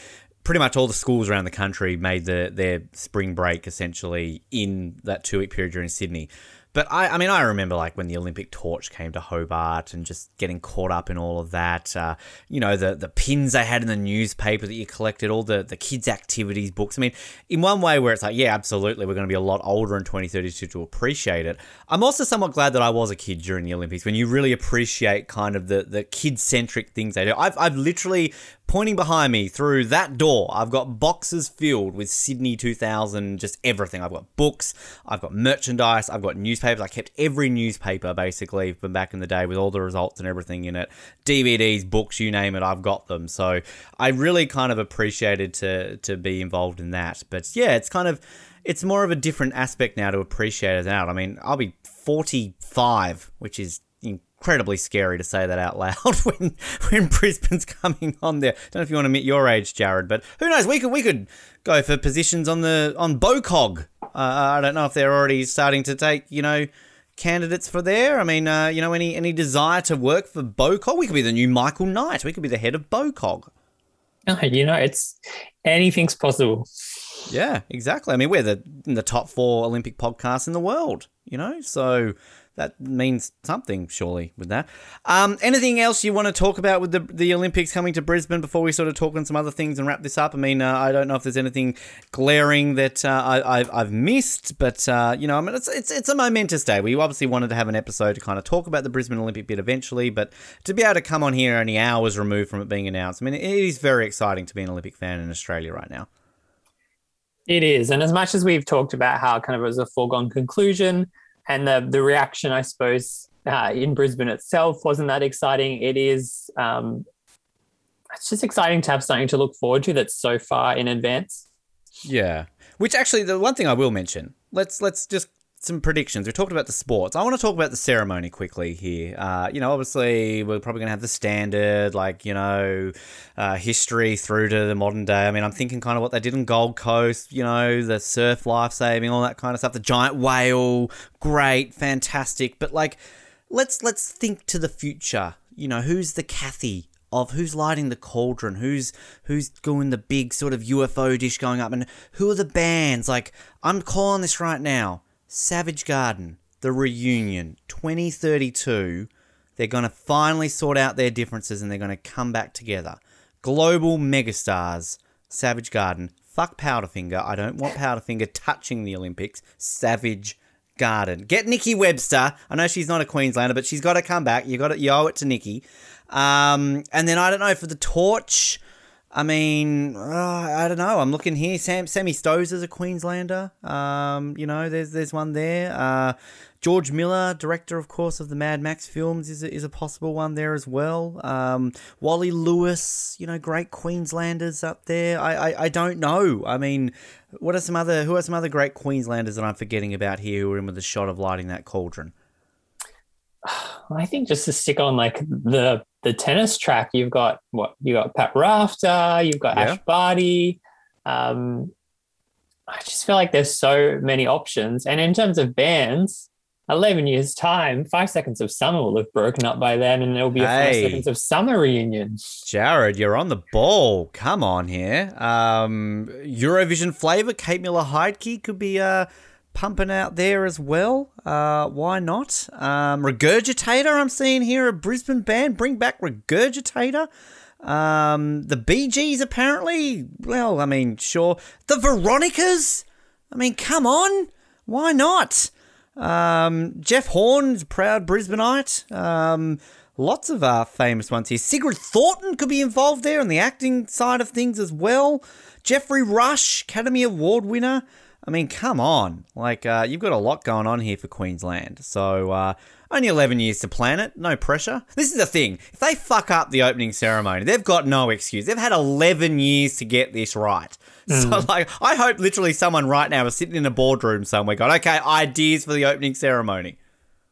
pretty much all the schools around the country made the, their spring break essentially in that two week period during Sydney. But I, I mean, I remember like when the Olympic torch came to Hobart and just getting caught up in all of that. Uh, you know, the the pins they had in the newspaper that you collected, all the the kids' activities books. I mean, in one way where it's like, yeah, absolutely, we're going to be a lot older in 2032 to appreciate it. I'm also somewhat glad that I was a kid during the Olympics when you really appreciate kind of the the kid centric things they do. I've I've literally pointing behind me through that door, I've got boxes filled with Sydney 2000, just everything. I've got books, I've got merchandise, I've got newspapers. I kept every newspaper basically from back in the day with all the results and everything in it. DVDs, books, you name it, I've got them. So I really kind of appreciated to to be involved in that. But yeah, it's kind of it's more of a different aspect now to appreciate it out. I mean, I'll be 45, which is incredibly scary to say that out loud when when Brisbane's coming on there. Don't know if you want to admit your age, Jared, but who knows? We could we could go for positions on the on BOCOG. Uh, I don't know if they're already starting to take you know candidates for there. I mean, uh, you know, any any desire to work for BOCOG? We could be the new Michael Knight. We could be the head of BOCOG. You know, it's anything's possible. Yeah, exactly. I mean, we're the in the top four Olympic podcasts in the world. You know, so that means something, surely, with that. Um, anything else you want to talk about with the the Olympics coming to Brisbane before we sort of talk on some other things and wrap this up? I mean, uh, I don't know if there's anything glaring that uh, I, I've, I've missed, but uh, you know, I mean, it's, it's it's a momentous day. We obviously wanted to have an episode to kind of talk about the Brisbane Olympic bit eventually, but to be able to come on here only hours removed from it being announced, I mean, it is very exciting to be an Olympic fan in Australia right now. It is, and as much as we've talked about how kind of it was a foregone conclusion and the the reaction, I suppose, uh, in Brisbane itself wasn't that exciting. It is. Um, it's just exciting to have something to look forward to that's so far in advance. Yeah. Which actually, the one thing I will mention, let's let's just some predictions. We talked about the sports. I want to talk about the ceremony quickly here. Uh, you know, obviously, we're probably going to have the standard, like, you know, uh, history through to the modern day. I mean, I'm thinking kind of what they did in Gold Coast, you know, the surf life saving, all that kind of stuff. The giant whale, great, fantastic. But, like, let's let's think to the future. You know, who's the Cathy of who's lighting the cauldron, who's who's doing the big sort of UFO dish going up, and who are the bands? Like, I'm calling this right now. Savage Garden, the reunion, 2032. They're going to finally sort out their differences and they're going to come back together. Global megastars, Savage Garden. Fuck Powderfinger. I don't want Powderfinger touching the Olympics. Savage Garden. Get Nikki Webster. I know she's not a Queenslander, but she's got to come back. You got to, you owe it to Nikki. Um, and then I don't know for the torch. I mean, uh, I don't know. I'm looking here. Sam, Sammy Stosur is a Queenslander. Um, you know, there's there's one there. Uh, George Miller, director, of course, of the Mad Max films, is a, is a possible one there as well. Um, Wally Lewis, you know, great Queenslanders up there. I, I, I don't know. I mean, what are some other who are some other great Queenslanders that I'm forgetting about here who are in with the shot of lighting that cauldron? I think just to stick on like the the tennis track, you've got what you got Pat Rafter, you've got yeah. Ash Barty. Um, I just feel like there's so many options. And in terms of bands, 11 years time, Five Seconds of Summer will have broken up by then, and there'll be a hey, Five Seconds of Summer reunion. Jared, you're on the ball. Come on here. Um, Eurovision flavor, Kate Miller Heidke could be uh, pumping out there as well. Uh, why not? Um, Regurgitator, I'm seeing here, a Brisbane band. Bring back Regurgitator. Um, the Bee Gees, apparently. Well, I mean, sure. The Veronicas? I mean, come on. Why not? Um, Jeff Horn's proud Brisbaneite. Um, lots of uh, famous ones here. Sigrid Thornton could be involved there on the acting side of things as well. Geoffrey Rush, Academy Award winner. I mean, come on. Like, uh, you've got a lot going on here for Queensland. So, uh, only 11 years to plan it. No pressure. This is the thing. If they fuck up the opening ceremony, they've got no excuse. They've had 11 years to get this right. Mm. So, like, I hope literally someone right now is sitting in a boardroom somewhere going, okay, ideas for the opening ceremony.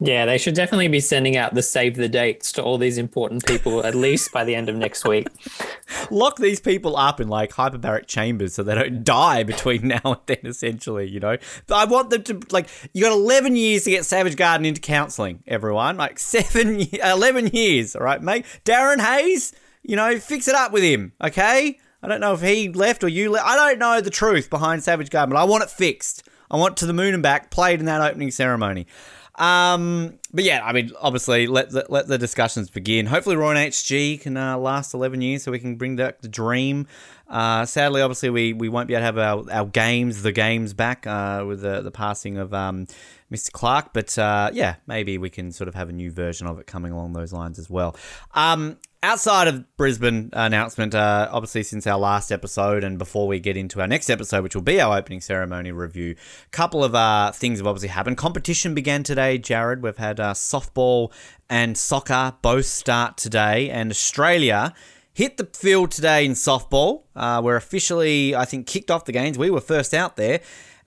Yeah, they should definitely be sending out the save the dates to all these important people at least by the end of next week. Lock these people up in like hyperbaric chambers so they don't die between now and then, essentially, you know? I want them to, like, you got 11 years to get Savage Garden into counselling, everyone. Like, seven, 11 years, all right, mate? Darren Hayes, you know, fix it up with him, okay? I don't know if he left or you left. I don't know the truth behind Savage Garden, but I want it fixed. I want To the Moon and Back played in that opening ceremony. Um, but yeah, I mean, obviously, let, let, let the discussions begin. Hopefully, Roy HG can uh, last 11 years so we can bring back the dream. Uh, sadly, obviously, we, we won't be able to have our, our games, the games back uh, with the, the passing of um, Mr. Clarke. But uh, yeah, maybe we can sort of have a new version of it coming along those lines as well. Um, outside of Brisbane announcement, uh, obviously since our last episode and before we get into our next episode, which will be our opening ceremony review, a couple of uh, things have obviously happened. Competition began today, Jared. We've had uh, softball and soccer both start today, and Australia hit the field today in softball. Uh, we're officially, I think, kicked off the games. We were first out there,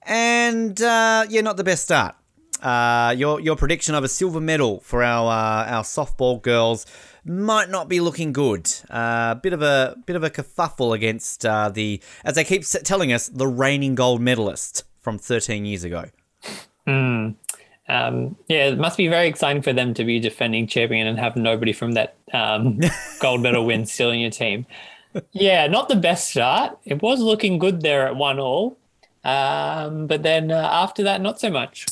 and uh, yeah, not the best start. Uh, your your prediction of a silver medal for our uh, our softball girls might not be looking good. A uh, bit of a bit of a kerfuffle against uh, the, as they keep telling us, the reigning gold medalist from 13 years ago. Hmm. Um, yeah, it must be very exciting for them to be defending champion and have nobody from that um, gold medal win still in your team. Yeah, not the best start. It was looking good there at one all, um, but then uh, after that, not so much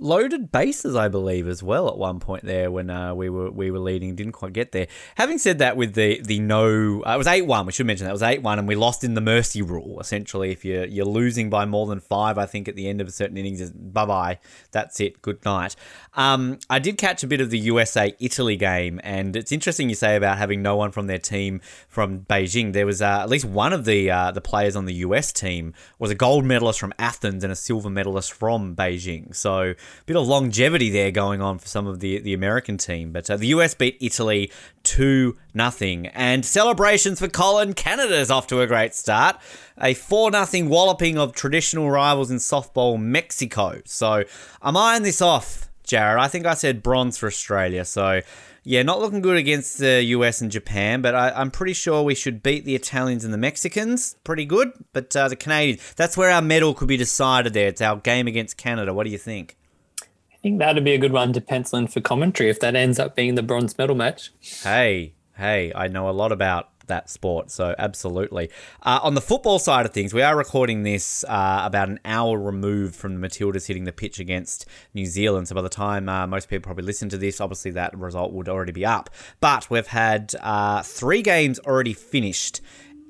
loaded bases, I believe, as well at one point there when uh, we were we were leading, didn't quite get there. Having said that, with the the no, uh, it was eight one. We should mention that it was eight one, and we lost in the mercy rule. Essentially, if you're you're losing by more than five, I think at the end of a certain innings, bye bye, that's it, good night. Um, I did catch a bit of the USA Italy game, and it's interesting you say about having no one from their team from Beijing. There was uh, at least one of the uh, the players on the US team was a gold medalist from Athens and a silver medalist from Beijing. So a bit of longevity there going on for some of the the American team. But uh, the US beat Italy two nothing, and celebrations for Colin Canada's off to a great start. A four nothing walloping of traditional rivals in softball Mexico. So I'm eyeing this off, Jared. I think I said bronze for Australia. So yeah, not looking good against the US and Japan, but I, am pretty sure we should beat the Italians and the Mexicans pretty good. But uh, the Canadians, that's where our medal could be decided there. It's our game against Canada. What do you think? I think that'd be a good one to pencil in for commentary if that ends up being the bronze medal match. Hey, hey, I know a lot about that sport, so absolutely. Uh, on the football side of things, we are recording this uh, about an hour removed from the Matildas hitting the pitch against New Zealand. So by the time uh, most people probably listen to this, obviously that result would already be up. But we've had uh, three games already finished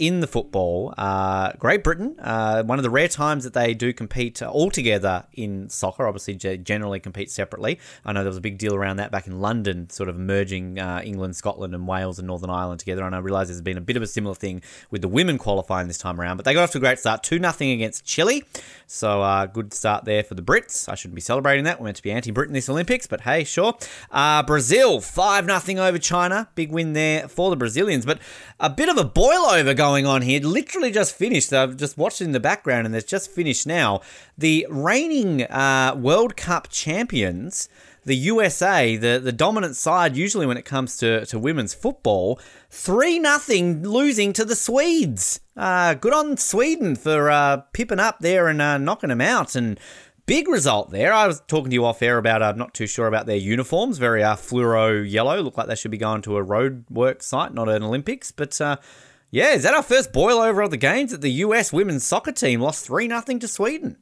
in the football. Uh, Great Britain, uh, one of the rare times that they do compete all together in soccer, obviously generally compete separately. I know there was a big deal around that back in London, sort of merging uh, England, Scotland, and Wales and Northern Ireland together. And I realise there's been a bit of a similar thing with the women qualifying this time around, but they got off to a great start 2 0 against Chile. So uh, good start there for the Brits. I shouldn't be celebrating that. We're meant to be anti Britain this Olympics, but hey, sure. Uh, Brazil, 5 0 over China. Big win there for the Brazilians, but a bit of a boil over going going on here. Literally just finished. I've just watched it in the background, and it's just finished now. The reigning uh, World Cup champions, the USA, the, the dominant side usually when it comes to, to women's football, 3 nothing losing to the Swedes. Uh, good on Sweden for uh, pipping up there and uh, knocking them out. And big result there. I was talking to you off air about, I'm not too sure about their uniforms. Very uh, fluoro yellow. Look like they should be going to a road work site, not an Olympics. But uh, yeah, is that our first boil over of the games that the US women's soccer team lost 3 0 to Sweden?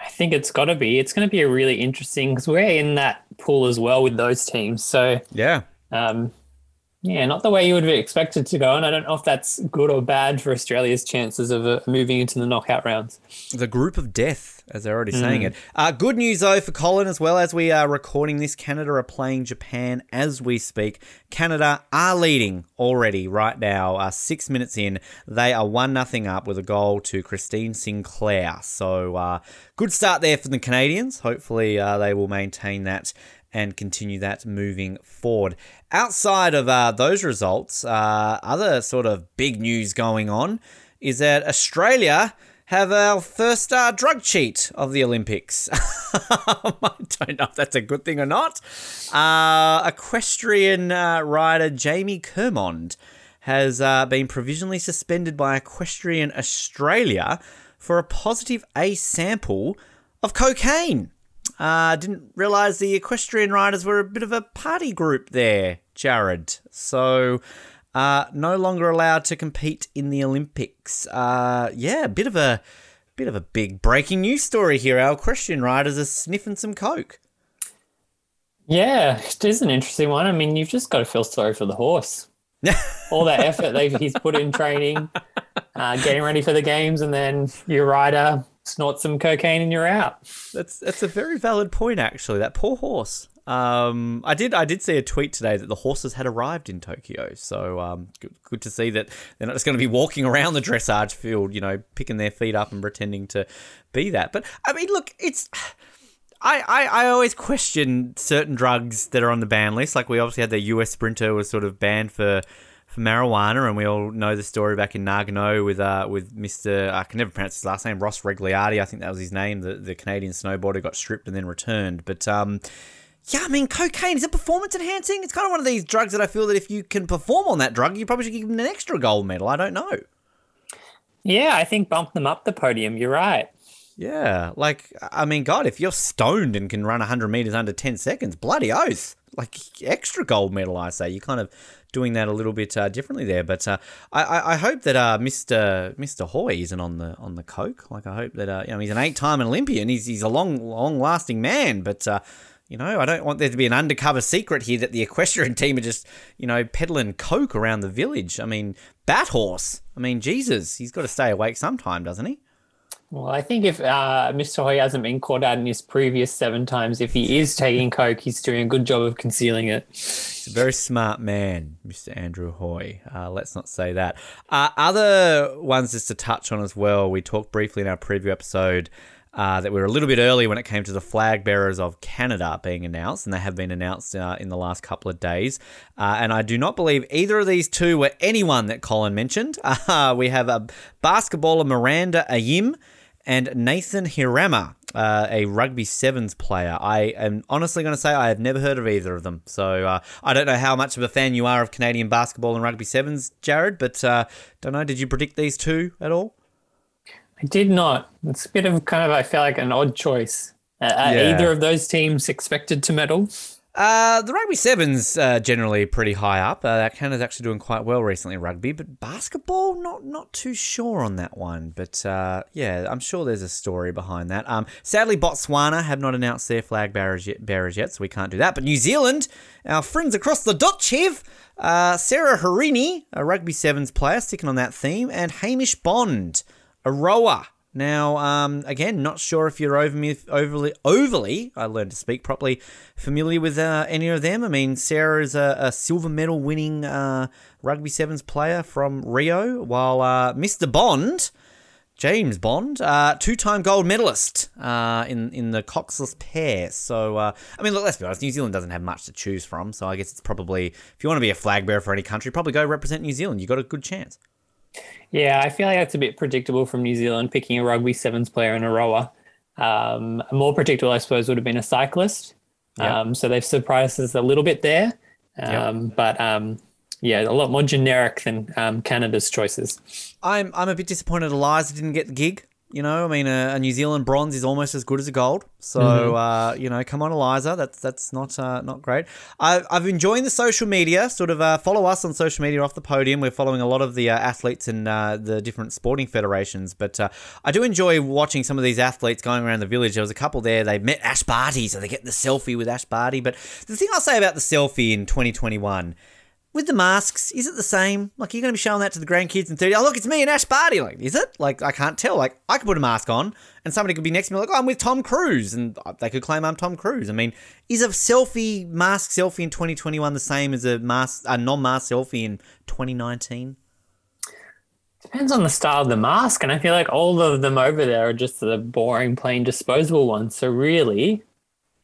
I think it's got to be. It's going to be a really interesting because we're in that pool as well with those teams. So, yeah. Um, yeah, not the way you would be expected to go. And I don't know if that's good or bad for Australia's chances of uh, moving into the knockout rounds. The group of death, as they're already mm. saying it. Uh, good news, though, for Colin as well. As we are recording this, Canada are playing Japan as we speak. Canada are leading already right now. Uh, six minutes in, they are 1 nothing up with a goal to Christine Sinclair. So, uh, good start there for the Canadians. Hopefully, uh, they will maintain that and continue that moving forward. Outside of uh, those results, uh, other sort of big news going on is that Australia have our first uh, drug cheat of the Olympics. I don't know if that's a good thing or not. Uh, equestrian uh, rider Jamie Kermond has uh, been provisionally suspended by Equestrian Australia for a positive A sample of cocaine. Uh, didn't realize the equestrian riders were a bit of a party group there, Jared. So, uh, no longer allowed to compete in the Olympics. Uh, yeah, a bit of a bit of a big breaking news story here. Our equestrian riders are sniffing some coke. Yeah, it is an interesting one. I mean, you've just got to feel sorry for the horse. All that effort he's put in training, uh, getting ready for the games, and then your rider snort some cocaine and you're out. That's that's a very valid point, actually. That poor horse. Um, I did I did see a tweet today that the horses had arrived in Tokyo, so um, good, good to see that they're not just going to be walking around the dressage field, you know, picking their feet up and pretending to be that. But I mean, look, it's. I, I, I always question certain drugs that are on the ban list. Like we obviously had the US Sprinter was sort of banned for for marijuana, and we all know the story back in Nagano with uh with Mister I can never pronounce his last name Ross Regliardi, I think that was his name. The the Canadian snowboarder got stripped and then returned, but um. Yeah, I mean, cocaine is it performance enhancing? It's kind of one of these drugs that I feel that if you can perform on that drug, you probably should give them an extra gold medal. I don't know. Yeah, I think bump them up the podium. You're right. Yeah, like I mean, God, if you're stoned and can run 100 meters under 10 seconds, bloody oath! Like extra gold medal, I say. You're kind of doing that a little bit uh, differently there, but uh, I, I hope that uh, Mr. Mr. Hoy isn't on the on the coke. Like I hope that uh, you know he's an eight-time Olympian. He's he's a long long lasting man, but. You know, I don't want there to be an undercover secret here that the equestrian team are just, you know, peddling coke around the village. I mean, Bat Horse. I mean, Jesus, he's got to stay awake sometime, doesn't he? Well, I think if uh, Mr. Hoy hasn't been caught out in his previous seven times, if he is taking coke, he's doing a good job of concealing it. He's a very smart man, Mr. Andrew Hoy. Uh, let's not say that. Uh, other ones just to touch on as well. We talked briefly in our preview episode uh, that we were a little bit early when it came to the flag bearers of Canada being announced, and they have been announced uh, in the last couple of days. Uh, and I do not believe either of these two were anyone that Colin mentioned. Uh, we have a basketballer Miranda Ayim and Nathan Hirayama, uh, a rugby sevens player. I am honestly going to say I have never heard of either of them. So uh, I don't know how much of a fan you are of Canadian basketball and rugby sevens, Jared, but uh, don't know. Did you predict these two at all? I did not. It's a bit of kind of, I feel like an odd choice. Uh, Yeah. either of those teams expected to medal? Uh, the rugby sevens uh, generally pretty high up. Uh, Canada's actually doing quite well recently in rugby, but basketball, not not too sure on that one. But uh, yeah, I'm sure there's a story behind that. Um, sadly, Botswana have not announced their flag bearers yet, bearers yet, so we can't do that. But New Zealand, our friends across the Dutch have uh, Sarah Hirini, a rugby sevens player, sticking on that theme, and Hamish Bond, a rower. Now, um, again, not sure if you're overly, overly, overly, I learned to speak properly, familiar with uh, any of them. I mean, Sarah is a, a silver medal winning uh, rugby sevens player from Rio, while uh, Mr. Bond, James Bond, uh, two-time gold medalist uh, in in the coxless pair. So, uh, I mean, look, let's be honest. New Zealand doesn't have much to choose from, so I guess it's probably if you want to be a flag bearer for any country, probably go represent New Zealand. You've got a good chance. Yeah, I feel like that's a bit predictable from New Zealand picking a rugby sevens player and a rower. Um, more predictable, I suppose, would have been a cyclist. Yeah. Um, so they've surprised us a little bit there. Um, But um, yeah, a lot more generic than um, Canada's choices. I'm I'm a bit disappointed Eliza didn't get the gig. You know, I mean, a, a New Zealand bronze is almost as good as a gold. So, uh, you know, come on, Eliza. That's that's not uh, not great. I, I've enjoying the social media. Sort of uh, follow us on social media off the podium. We're following a lot of the uh, athletes and uh, the different sporting federations. But uh, I do enjoy watching some of these athletes going around the village. There was a couple there. They met Ash Barty, so they get the selfie with Ash Barty. But the thing I'll say about the selfie in 2021 with the masks, is it the same? Like, you're going to be showing that to the grandkids in 30. Oh, look, it's me and Ash Barty. Like, is it? Like, I can't tell. Like, I could put a mask on and somebody could be next to me, like, oh, I'm with Tom Cruise. And they could claim I'm Tom Cruise. I mean, is a selfie, mask selfie in 2021 the same as a mask, a non mask selfie in 2019? Depends on the style of the mask, and I feel like all of them over there are just the boring, plain disposable ones. So really,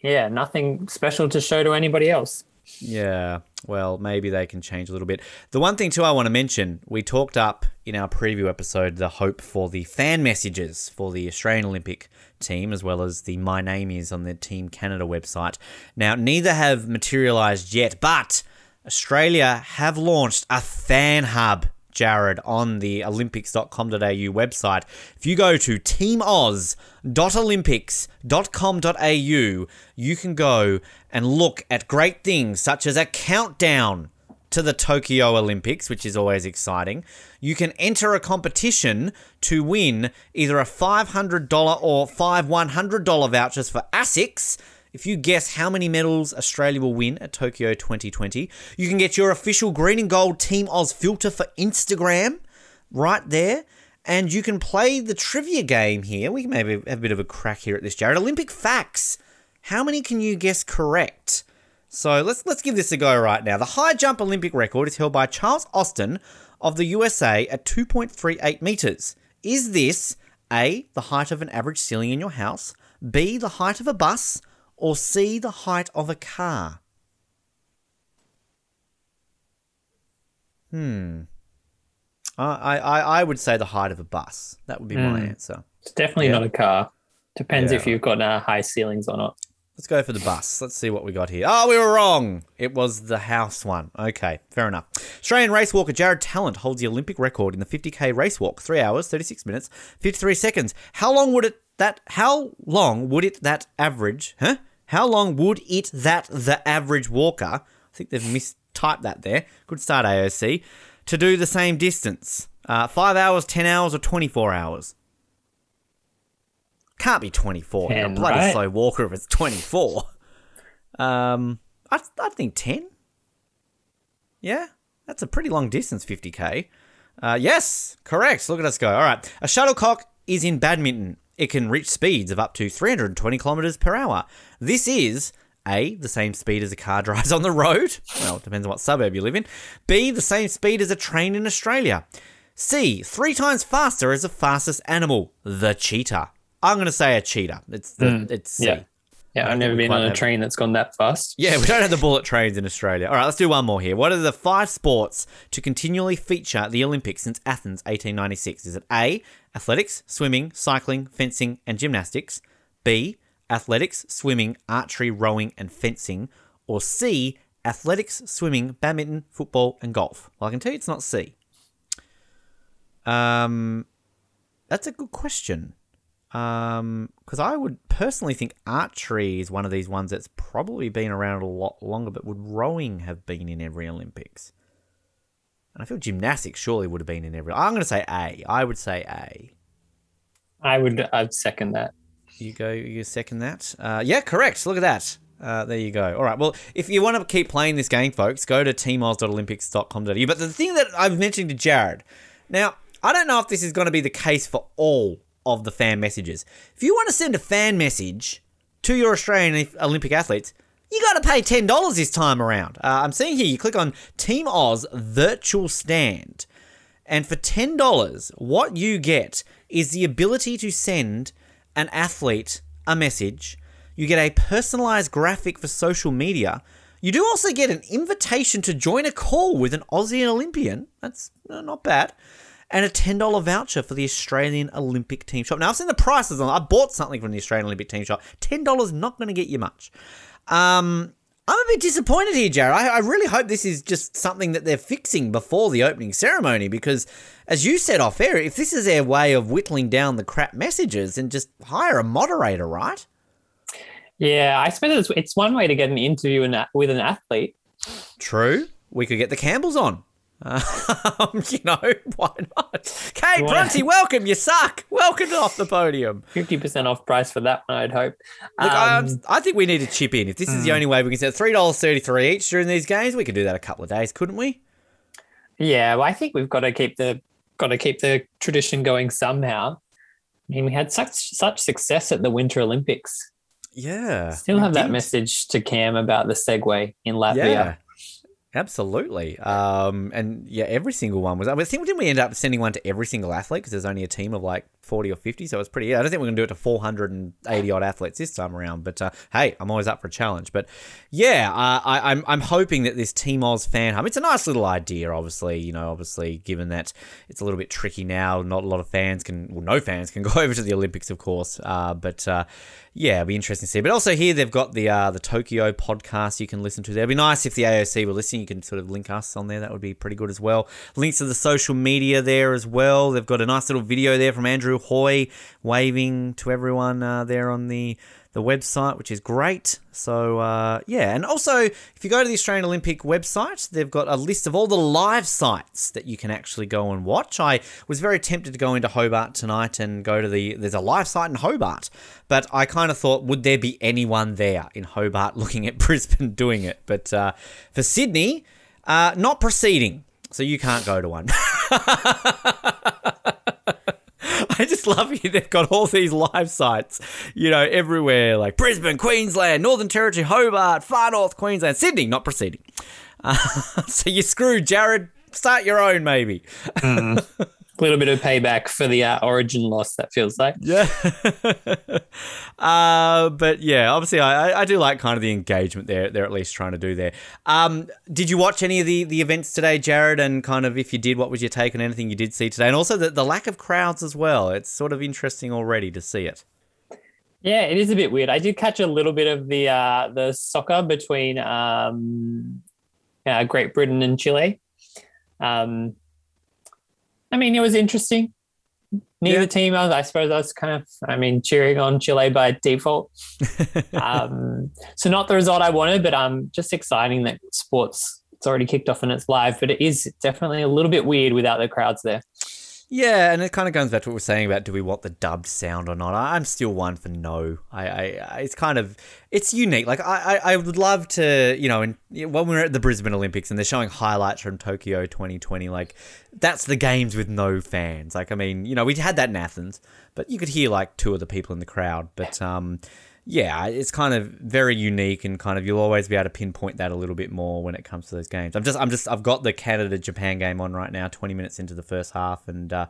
yeah, nothing special to show to anybody else. Yeah, well, maybe they can change a little bit. The one thing, too, I want to mention we talked up in our preview episode the hope for the fan messages for the Australian Olympic team, as well as the My Name Is on the Team Canada website. Now, neither have materialized yet, but Australia have launched a fan hub. Jared on the olympics.com.au website. If you go to teamoz.olympics.com.au, you can go and look at great things such as a countdown to the Tokyo Olympics, which is always exciting. You can enter a competition to win either a $500 or five $100 vouchers for ASICS. If you guess how many medals Australia will win at Tokyo 2020, you can get your official green and gold Team Oz filter for Instagram right there. And you can play the trivia game here. We can maybe have a bit of a crack here at this, Jared. Olympic facts. How many can you guess correct? So let's let's give this a go right now. The high jump Olympic record is held by Charles Austin of the USA at 2.38 meters. Is this A, the height of an average ceiling in your house, B, the height of a bus, or C, the height of a car? Hmm. I, I, I would say the height of a bus. That would be my Hmm. answer. It's definitely Yeah. not a car. Depends Yeah. if you've got uh, high ceilings or not. Let's go for the bus. Let's see what we got here. Oh, we were wrong. It was the house one. Okay, fair enough. Australian race walker Jared Tallent holds the Olympic record in the 50k race walk, three hours, 36 minutes, 53 seconds. How long would it that? How long would it that average? Huh? How long would it that the average walker? I think they've mistyped that there. Good start, AOC. To do the same distance, uh, five hours, 10 hours, or 24 hours. Can't be 24. You're a 10, bloody right? slow walker if it's 24. Um, I, I think 10. Yeah, that's a pretty long distance, 50k. Uh, yes, correct. Look at us go. All right. A shuttlecock is in badminton. It can reach speeds of up to 320 kilometers per hour. This is A, the same speed as a car drives on the road. Well, it depends on what suburb you live in. B, the same speed as a train in Australia. C, three times faster as the fastest animal, the cheetah. I'm going to say a cheetah. It's the, Mm, it's C. yeah. Yeah, I've never been on a have- train that's gone that fast. Yeah, we don't have the bullet trains in Australia. All right, let's do one more here. What are the five sports to continually feature the Olympics since Athens 1896? Is it A, athletics, swimming, cycling, fencing, and gymnastics? B, athletics, swimming, archery, rowing, and fencing? Or C, athletics, swimming, badminton, football, and golf? Well, I can tell you it's not C. Um, that's a good question. Um, because I would personally think archery is one of these ones that's probably been around a lot longer, but would rowing have been in every Olympics? And I feel gymnastics surely would have been in every. I'm going to say A. I would say A. I would I'd second that. You go. You second that. Uh, yeah, correct. Look at that. Uh, there you go. All right. Well, if you want to keep playing this game, folks, go to teamoz.olympics.com.au. But the thing that I've mentioned to Jared, now I don't know if this is going to be the case for all of the fan messages. If you want to send a fan message to your Australian Olympic athletes, you got to pay ten dollars this time around. Uh, I'm seeing here. You click on Team Oz Virtual Stand. And for $10, what you get is the ability to send an athlete a message. You get a personalized graphic for social media. You do also get an invitation to join a call with an Aussie Olympian. That's uh, not bad. And a $10 voucher for the Australian Olympic Team Shop. Now, I've seen the prices on I bought something from the Australian Olympic Team Shop. $10 not going to get you much. Um, I'm a bit disappointed here, Jared. I, I really hope this is just something that they're fixing before the opening ceremony because, as you said off air, if this is their way of whittling down the crap messages, then just hire a moderator, right? Yeah, I suppose it's, it's one way to get an interview in with an athlete. True. We could get the Campbells on. Um, you know, why not? Cate Bronte, welcome. You suck. Welcome to off the podium. Fifty percent off price for that one, I'd hope. Look, I, Um, I think we need to chip in. If this is the Mm. only way we can set three dollars thirty three each during these games, we could do that a couple of days, couldn't we? Yeah, well, I think we've got to keep the got to keep the tradition going somehow. I mean, we had such such success at the Winter Olympics. Yeah. Still have that message to Cam about the Segway in Latvia. Yeah. Absolutely. Um, and yeah, every single one was. I mean, didn't we end up sending one to every single athlete because there's only a team of like 40 or 50, so it's pretty. I don't think we're gonna do it to 480 odd athletes this time around. But uh, hey, I'm always up for a challenge. But yeah, uh, I, I'm I'm hoping that this Team Oz fan hub. It's a nice little idea, obviously. You know, obviously given that it's a little bit tricky now, not a lot of fans can, well, no fans can go over to the Olympics, of course. Uh, but uh, yeah, it'll be interesting to see. But also here they've got the uh, the Tokyo podcast you can listen to. there. It'd be nice if the AOC were listening. You can sort of link us on there. That would be pretty good as well. Links to the social media there as well. They've got a nice little video there from Andrew Hoy waving to everyone uh, there on the the website, which is great. So uh, yeah, and also if you go to the Australian Olympic website, they've got a list of all the live sites that you can actually go and watch. I was very tempted to go into Hobart tonight and go to the there's a live site in Hobart, but I kind of thought would there be anyone there in Hobart looking at Brisbane doing it? But uh, for Sydney, uh, not proceeding. So you can't go to one. I just love you. They've got all these live sites, you know, everywhere like Brisbane, Queensland, Northern Territory, Hobart, Far North Queensland, Sydney, not proceeding. Uh, so you're screwed, Jared. Start your own, maybe. Mm. A little bit of payback for the uh, origin loss, that feels like. Yeah. uh, but yeah, obviously, I, I do like kind of the engagement they're, they're at least trying to do there. Um, did you watch any of the, the events today, Jared? And kind of if you did, what was your take on anything you did see today? And also the, the lack of crowds as well. It's sort of interesting already to see it. Yeah, it is a bit weird. I did catch a little bit of the uh, the soccer between um, uh, Great Britain and Chile. Um, I mean, it was interesting. Neither Yeah. team, I, was, I suppose, I was kind of, I mean, cheering on Chile by default. um, so not the result I wanted, but um, just exciting that sports it's already kicked off and it's live. But it is definitely a little bit weird without the crowds there. Yeah, and it kind of goes back to what we're saying about do we want the dubbed sound or not. I- I'm still one for no. I, I, I it's kind of it's unique. Like I, I, I would love to, you know, and when we we're at the Brisbane Olympics and they're showing highlights from Tokyo 2020, like that's the games with no fans. Like I mean, you know, we had that in Athens, but you could hear like two of the people in the crowd. But um, yeah, it's kind of very unique and kind of you'll always be able to pinpoint that a little bit more when it comes to those games. I'm just I'm just I've got the Canada Japan game on right now, 20 minutes into the first half, and uh,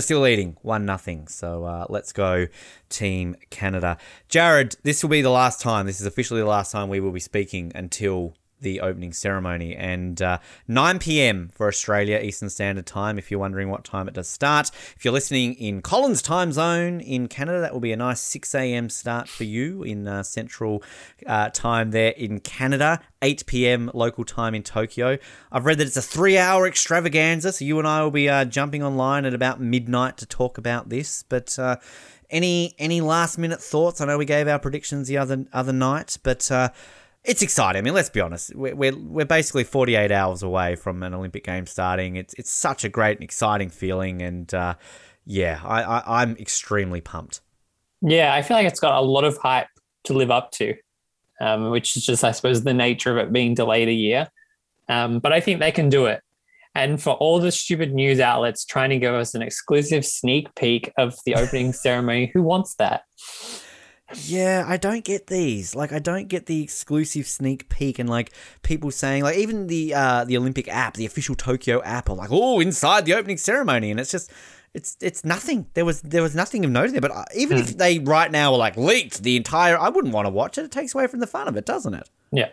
still leading one nothing. So uh, let's go, Team Canada. Jared, this will be the last time. This is officially the last time we will be speaking until the opening ceremony and uh, 9 p.m. for Australia Eastern Standard Time. If you're wondering what time it does start, if you're listening in Colin's time zone in Canada, that will be a nice 6 a.m. start for you in uh, Central uh, time there in Canada. 8 p.m. local time in Tokyo. I've read that it's a three-hour extravaganza, so you and I will be uh, jumping online at about midnight to talk about this. But uh, any any last minute thoughts? I know we gave our predictions the other other night, but uh, it's exciting. I mean, let's be honest. We're, we're, we're basically 48 hours away from an Olympic game starting. It's it's such a great and exciting feeling, and uh, yeah, I, I I'm extremely pumped. Yeah, I feel like it's got a lot of hype to live up to, um, which is just, I suppose, the nature of it being delayed a year. Um, but I think they can do it. And for all the stupid news outlets trying to give us an exclusive sneak peek of the opening ceremony, who wants that? Yeah, I don't get these. Like, I don't get the exclusive sneak peek and like people saying like even the uh the Olympic app, the official Tokyo app, are like, oh, inside the opening ceremony, and it's just. It's, it's nothing. There was there was nothing of note there. But uh, even if they right now were like leaked the entire, I wouldn't want to watch it. It takes away from the fun of it, doesn't it? Yeah.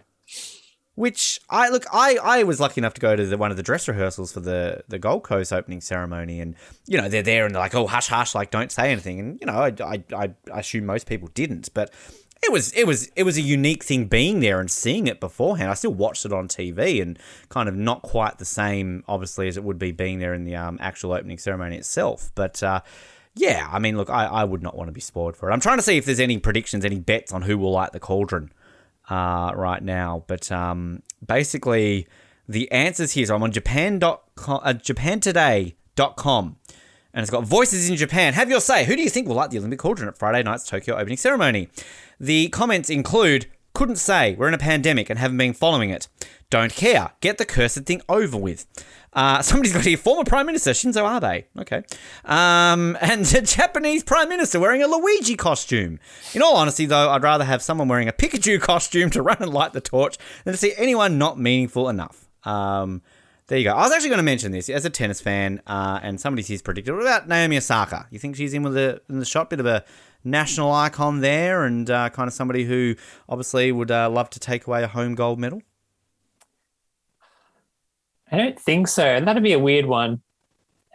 Which I look, I, I was lucky enough to go to the, one of the dress rehearsals for the, the Gold Coast opening ceremony, and you know they're there and they're like, oh hush hush, like don't say anything, and you know I, I, I, assume most people didn't, but it was it was it was a unique thing being there and seeing it beforehand. I still watched it on TV and kind of not quite the same, obviously, as it would be being there in the um, actual opening ceremony itself, but. Uh, yeah, I mean, look, I, I would not want to be spoiled for it. I'm trying to see if there's any predictions, any bets on who will light the cauldron uh, right now. But um, basically, the answers here. So I'm on Japan.com, uh, JapanToday.com. And it's got voices in Japan. Have your say. Who do you think will light the Olympic cauldron at Friday night's Tokyo opening ceremony? The comments include couldn't say, we're in a pandemic and haven't been following it. Don't care, get the cursed thing over with. Uh, somebody's got here, former Prime Minister Shinzo Abe. Okay. Um, and a Japanese Prime Minister wearing a Luigi costume. In all honesty, though, I'd rather have someone wearing a Pikachu costume to run and light the torch than to see anyone not meaningful enough. Um, there you go. I was actually going to mention this as a tennis fan, uh, and somebody's here's predicted. What about Naomi Osaka? You think she's in with the in the shot? Bit of a national icon there, and uh, kind of somebody who obviously would uh, love to take away a home gold medal. I don't think so. And that'd be a weird one,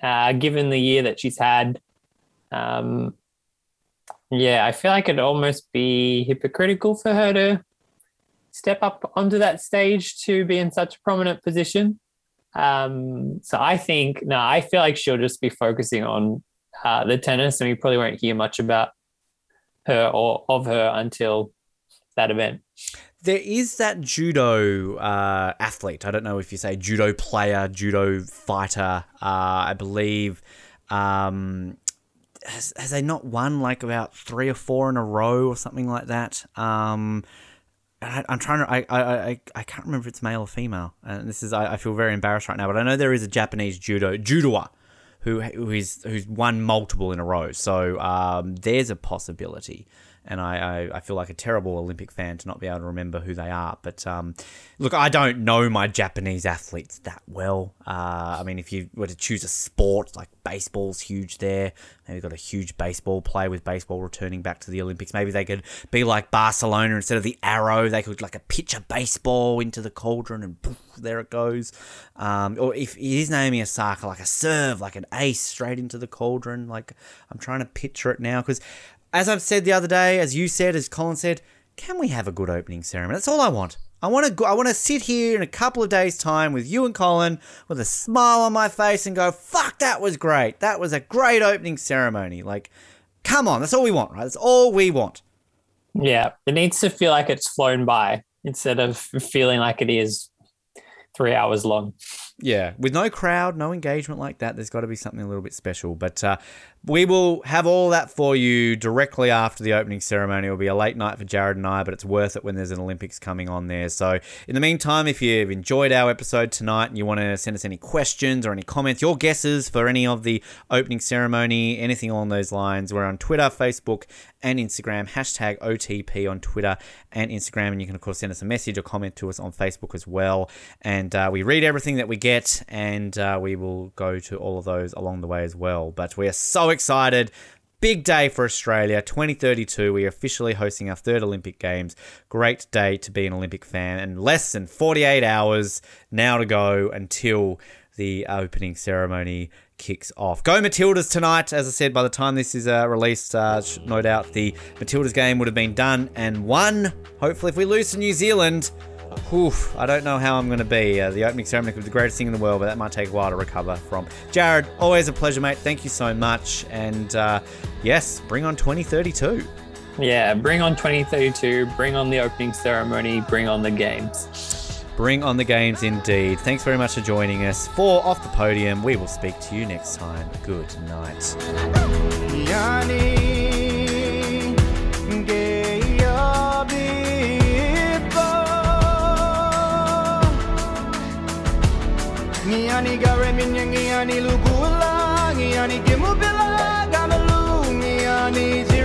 uh, given the year that she's had. Um, yeah, I feel like it'd almost be hypocritical for her to step up onto that stage to be in such a prominent position. Um, so I think no, I feel like she'll just be focusing on uh, the tennis, and we probably won't hear much about her or of her until that event. There is that judo uh, athlete. I don't know if you say judo player, judo fighter. Uh, I believe. Um, has, has they not won like about three or four in a row or something like that? Um, I, I'm trying to. I, I, I, can't remember if it's male or female. And this is. I, I feel very embarrassed right now. But I know there is a Japanese judo judoer who who is who's won multiple in a row. So um, there's a possibility and I, I, I, feel like a terrible Olympic fan to not be able to remember who they are. But um, look, I don't know my Japanese athletes that well. Uh, I mean, if you were to choose a sport, like baseball's huge there. Maybe got a huge baseball play with baseball returning back to the Olympics. Maybe they could be like Barcelona instead of the arrow. They could like a pitch a baseball into the cauldron and poof, there it goes. Um, or if it is Naomi Osaka, like a serve, like an ace straight into the cauldron. Like I'm trying to picture it now because as I've said the other day, as you said, as Colin said, can we have a good opening ceremony? That's all I want. I want to go, I want to sit here in a couple of days' time with you and Colin with a smile on my face and go, "Fuck, that was great. That was a great opening ceremony." Like, come on, that's all we want, right? That's all we want. Yeah, it needs to feel like it's flown by instead of feeling like it is three hours long. Yeah, with no crowd, no engagement like that, there's got to be something a little bit special. But uh, we will have all that for you directly after the opening ceremony. It'll be a late night for Jared and I, but it's worth it when there's an Olympics coming on there. So, in the meantime, if you've enjoyed our episode tonight and you want to send us any questions or any comments, your guesses for any of the opening ceremony, anything along those lines, we're on Twitter, Facebook, and Instagram. Hashtag OTP on Twitter and Instagram. And you can, of course, send us a message or comment to us on Facebook as well. And uh, we read everything that we get and uh, we will go to all of those along the way as well. But we are so excited. Big day for Australia, 2032. We are officially hosting our third Olympic Games. Great day to be an Olympic fan, and less than 48 hours now to go until the opening ceremony kicks off. Go Matildas tonight. As I said, by the time this is uh, released, uh, no doubt the Matildas game would have been done and won. Hopefully, if we lose to New Zealand, Oof, I don't know how I'm going to be. Uh, the opening ceremony could be the greatest thing in the world, but that might take a while to recover from. Jared, always a pleasure, mate. Thank you so much. And uh, yes, bring on 2032. Yeah, bring on 2032, bring on the opening ceremony, bring on the games. Bring on the games indeed. Thanks very much for joining us. For Off the Podium, we will speak to you next time. Good night. Miani gare minyani ani lugu la Miani gimu bila gamalu Miani ji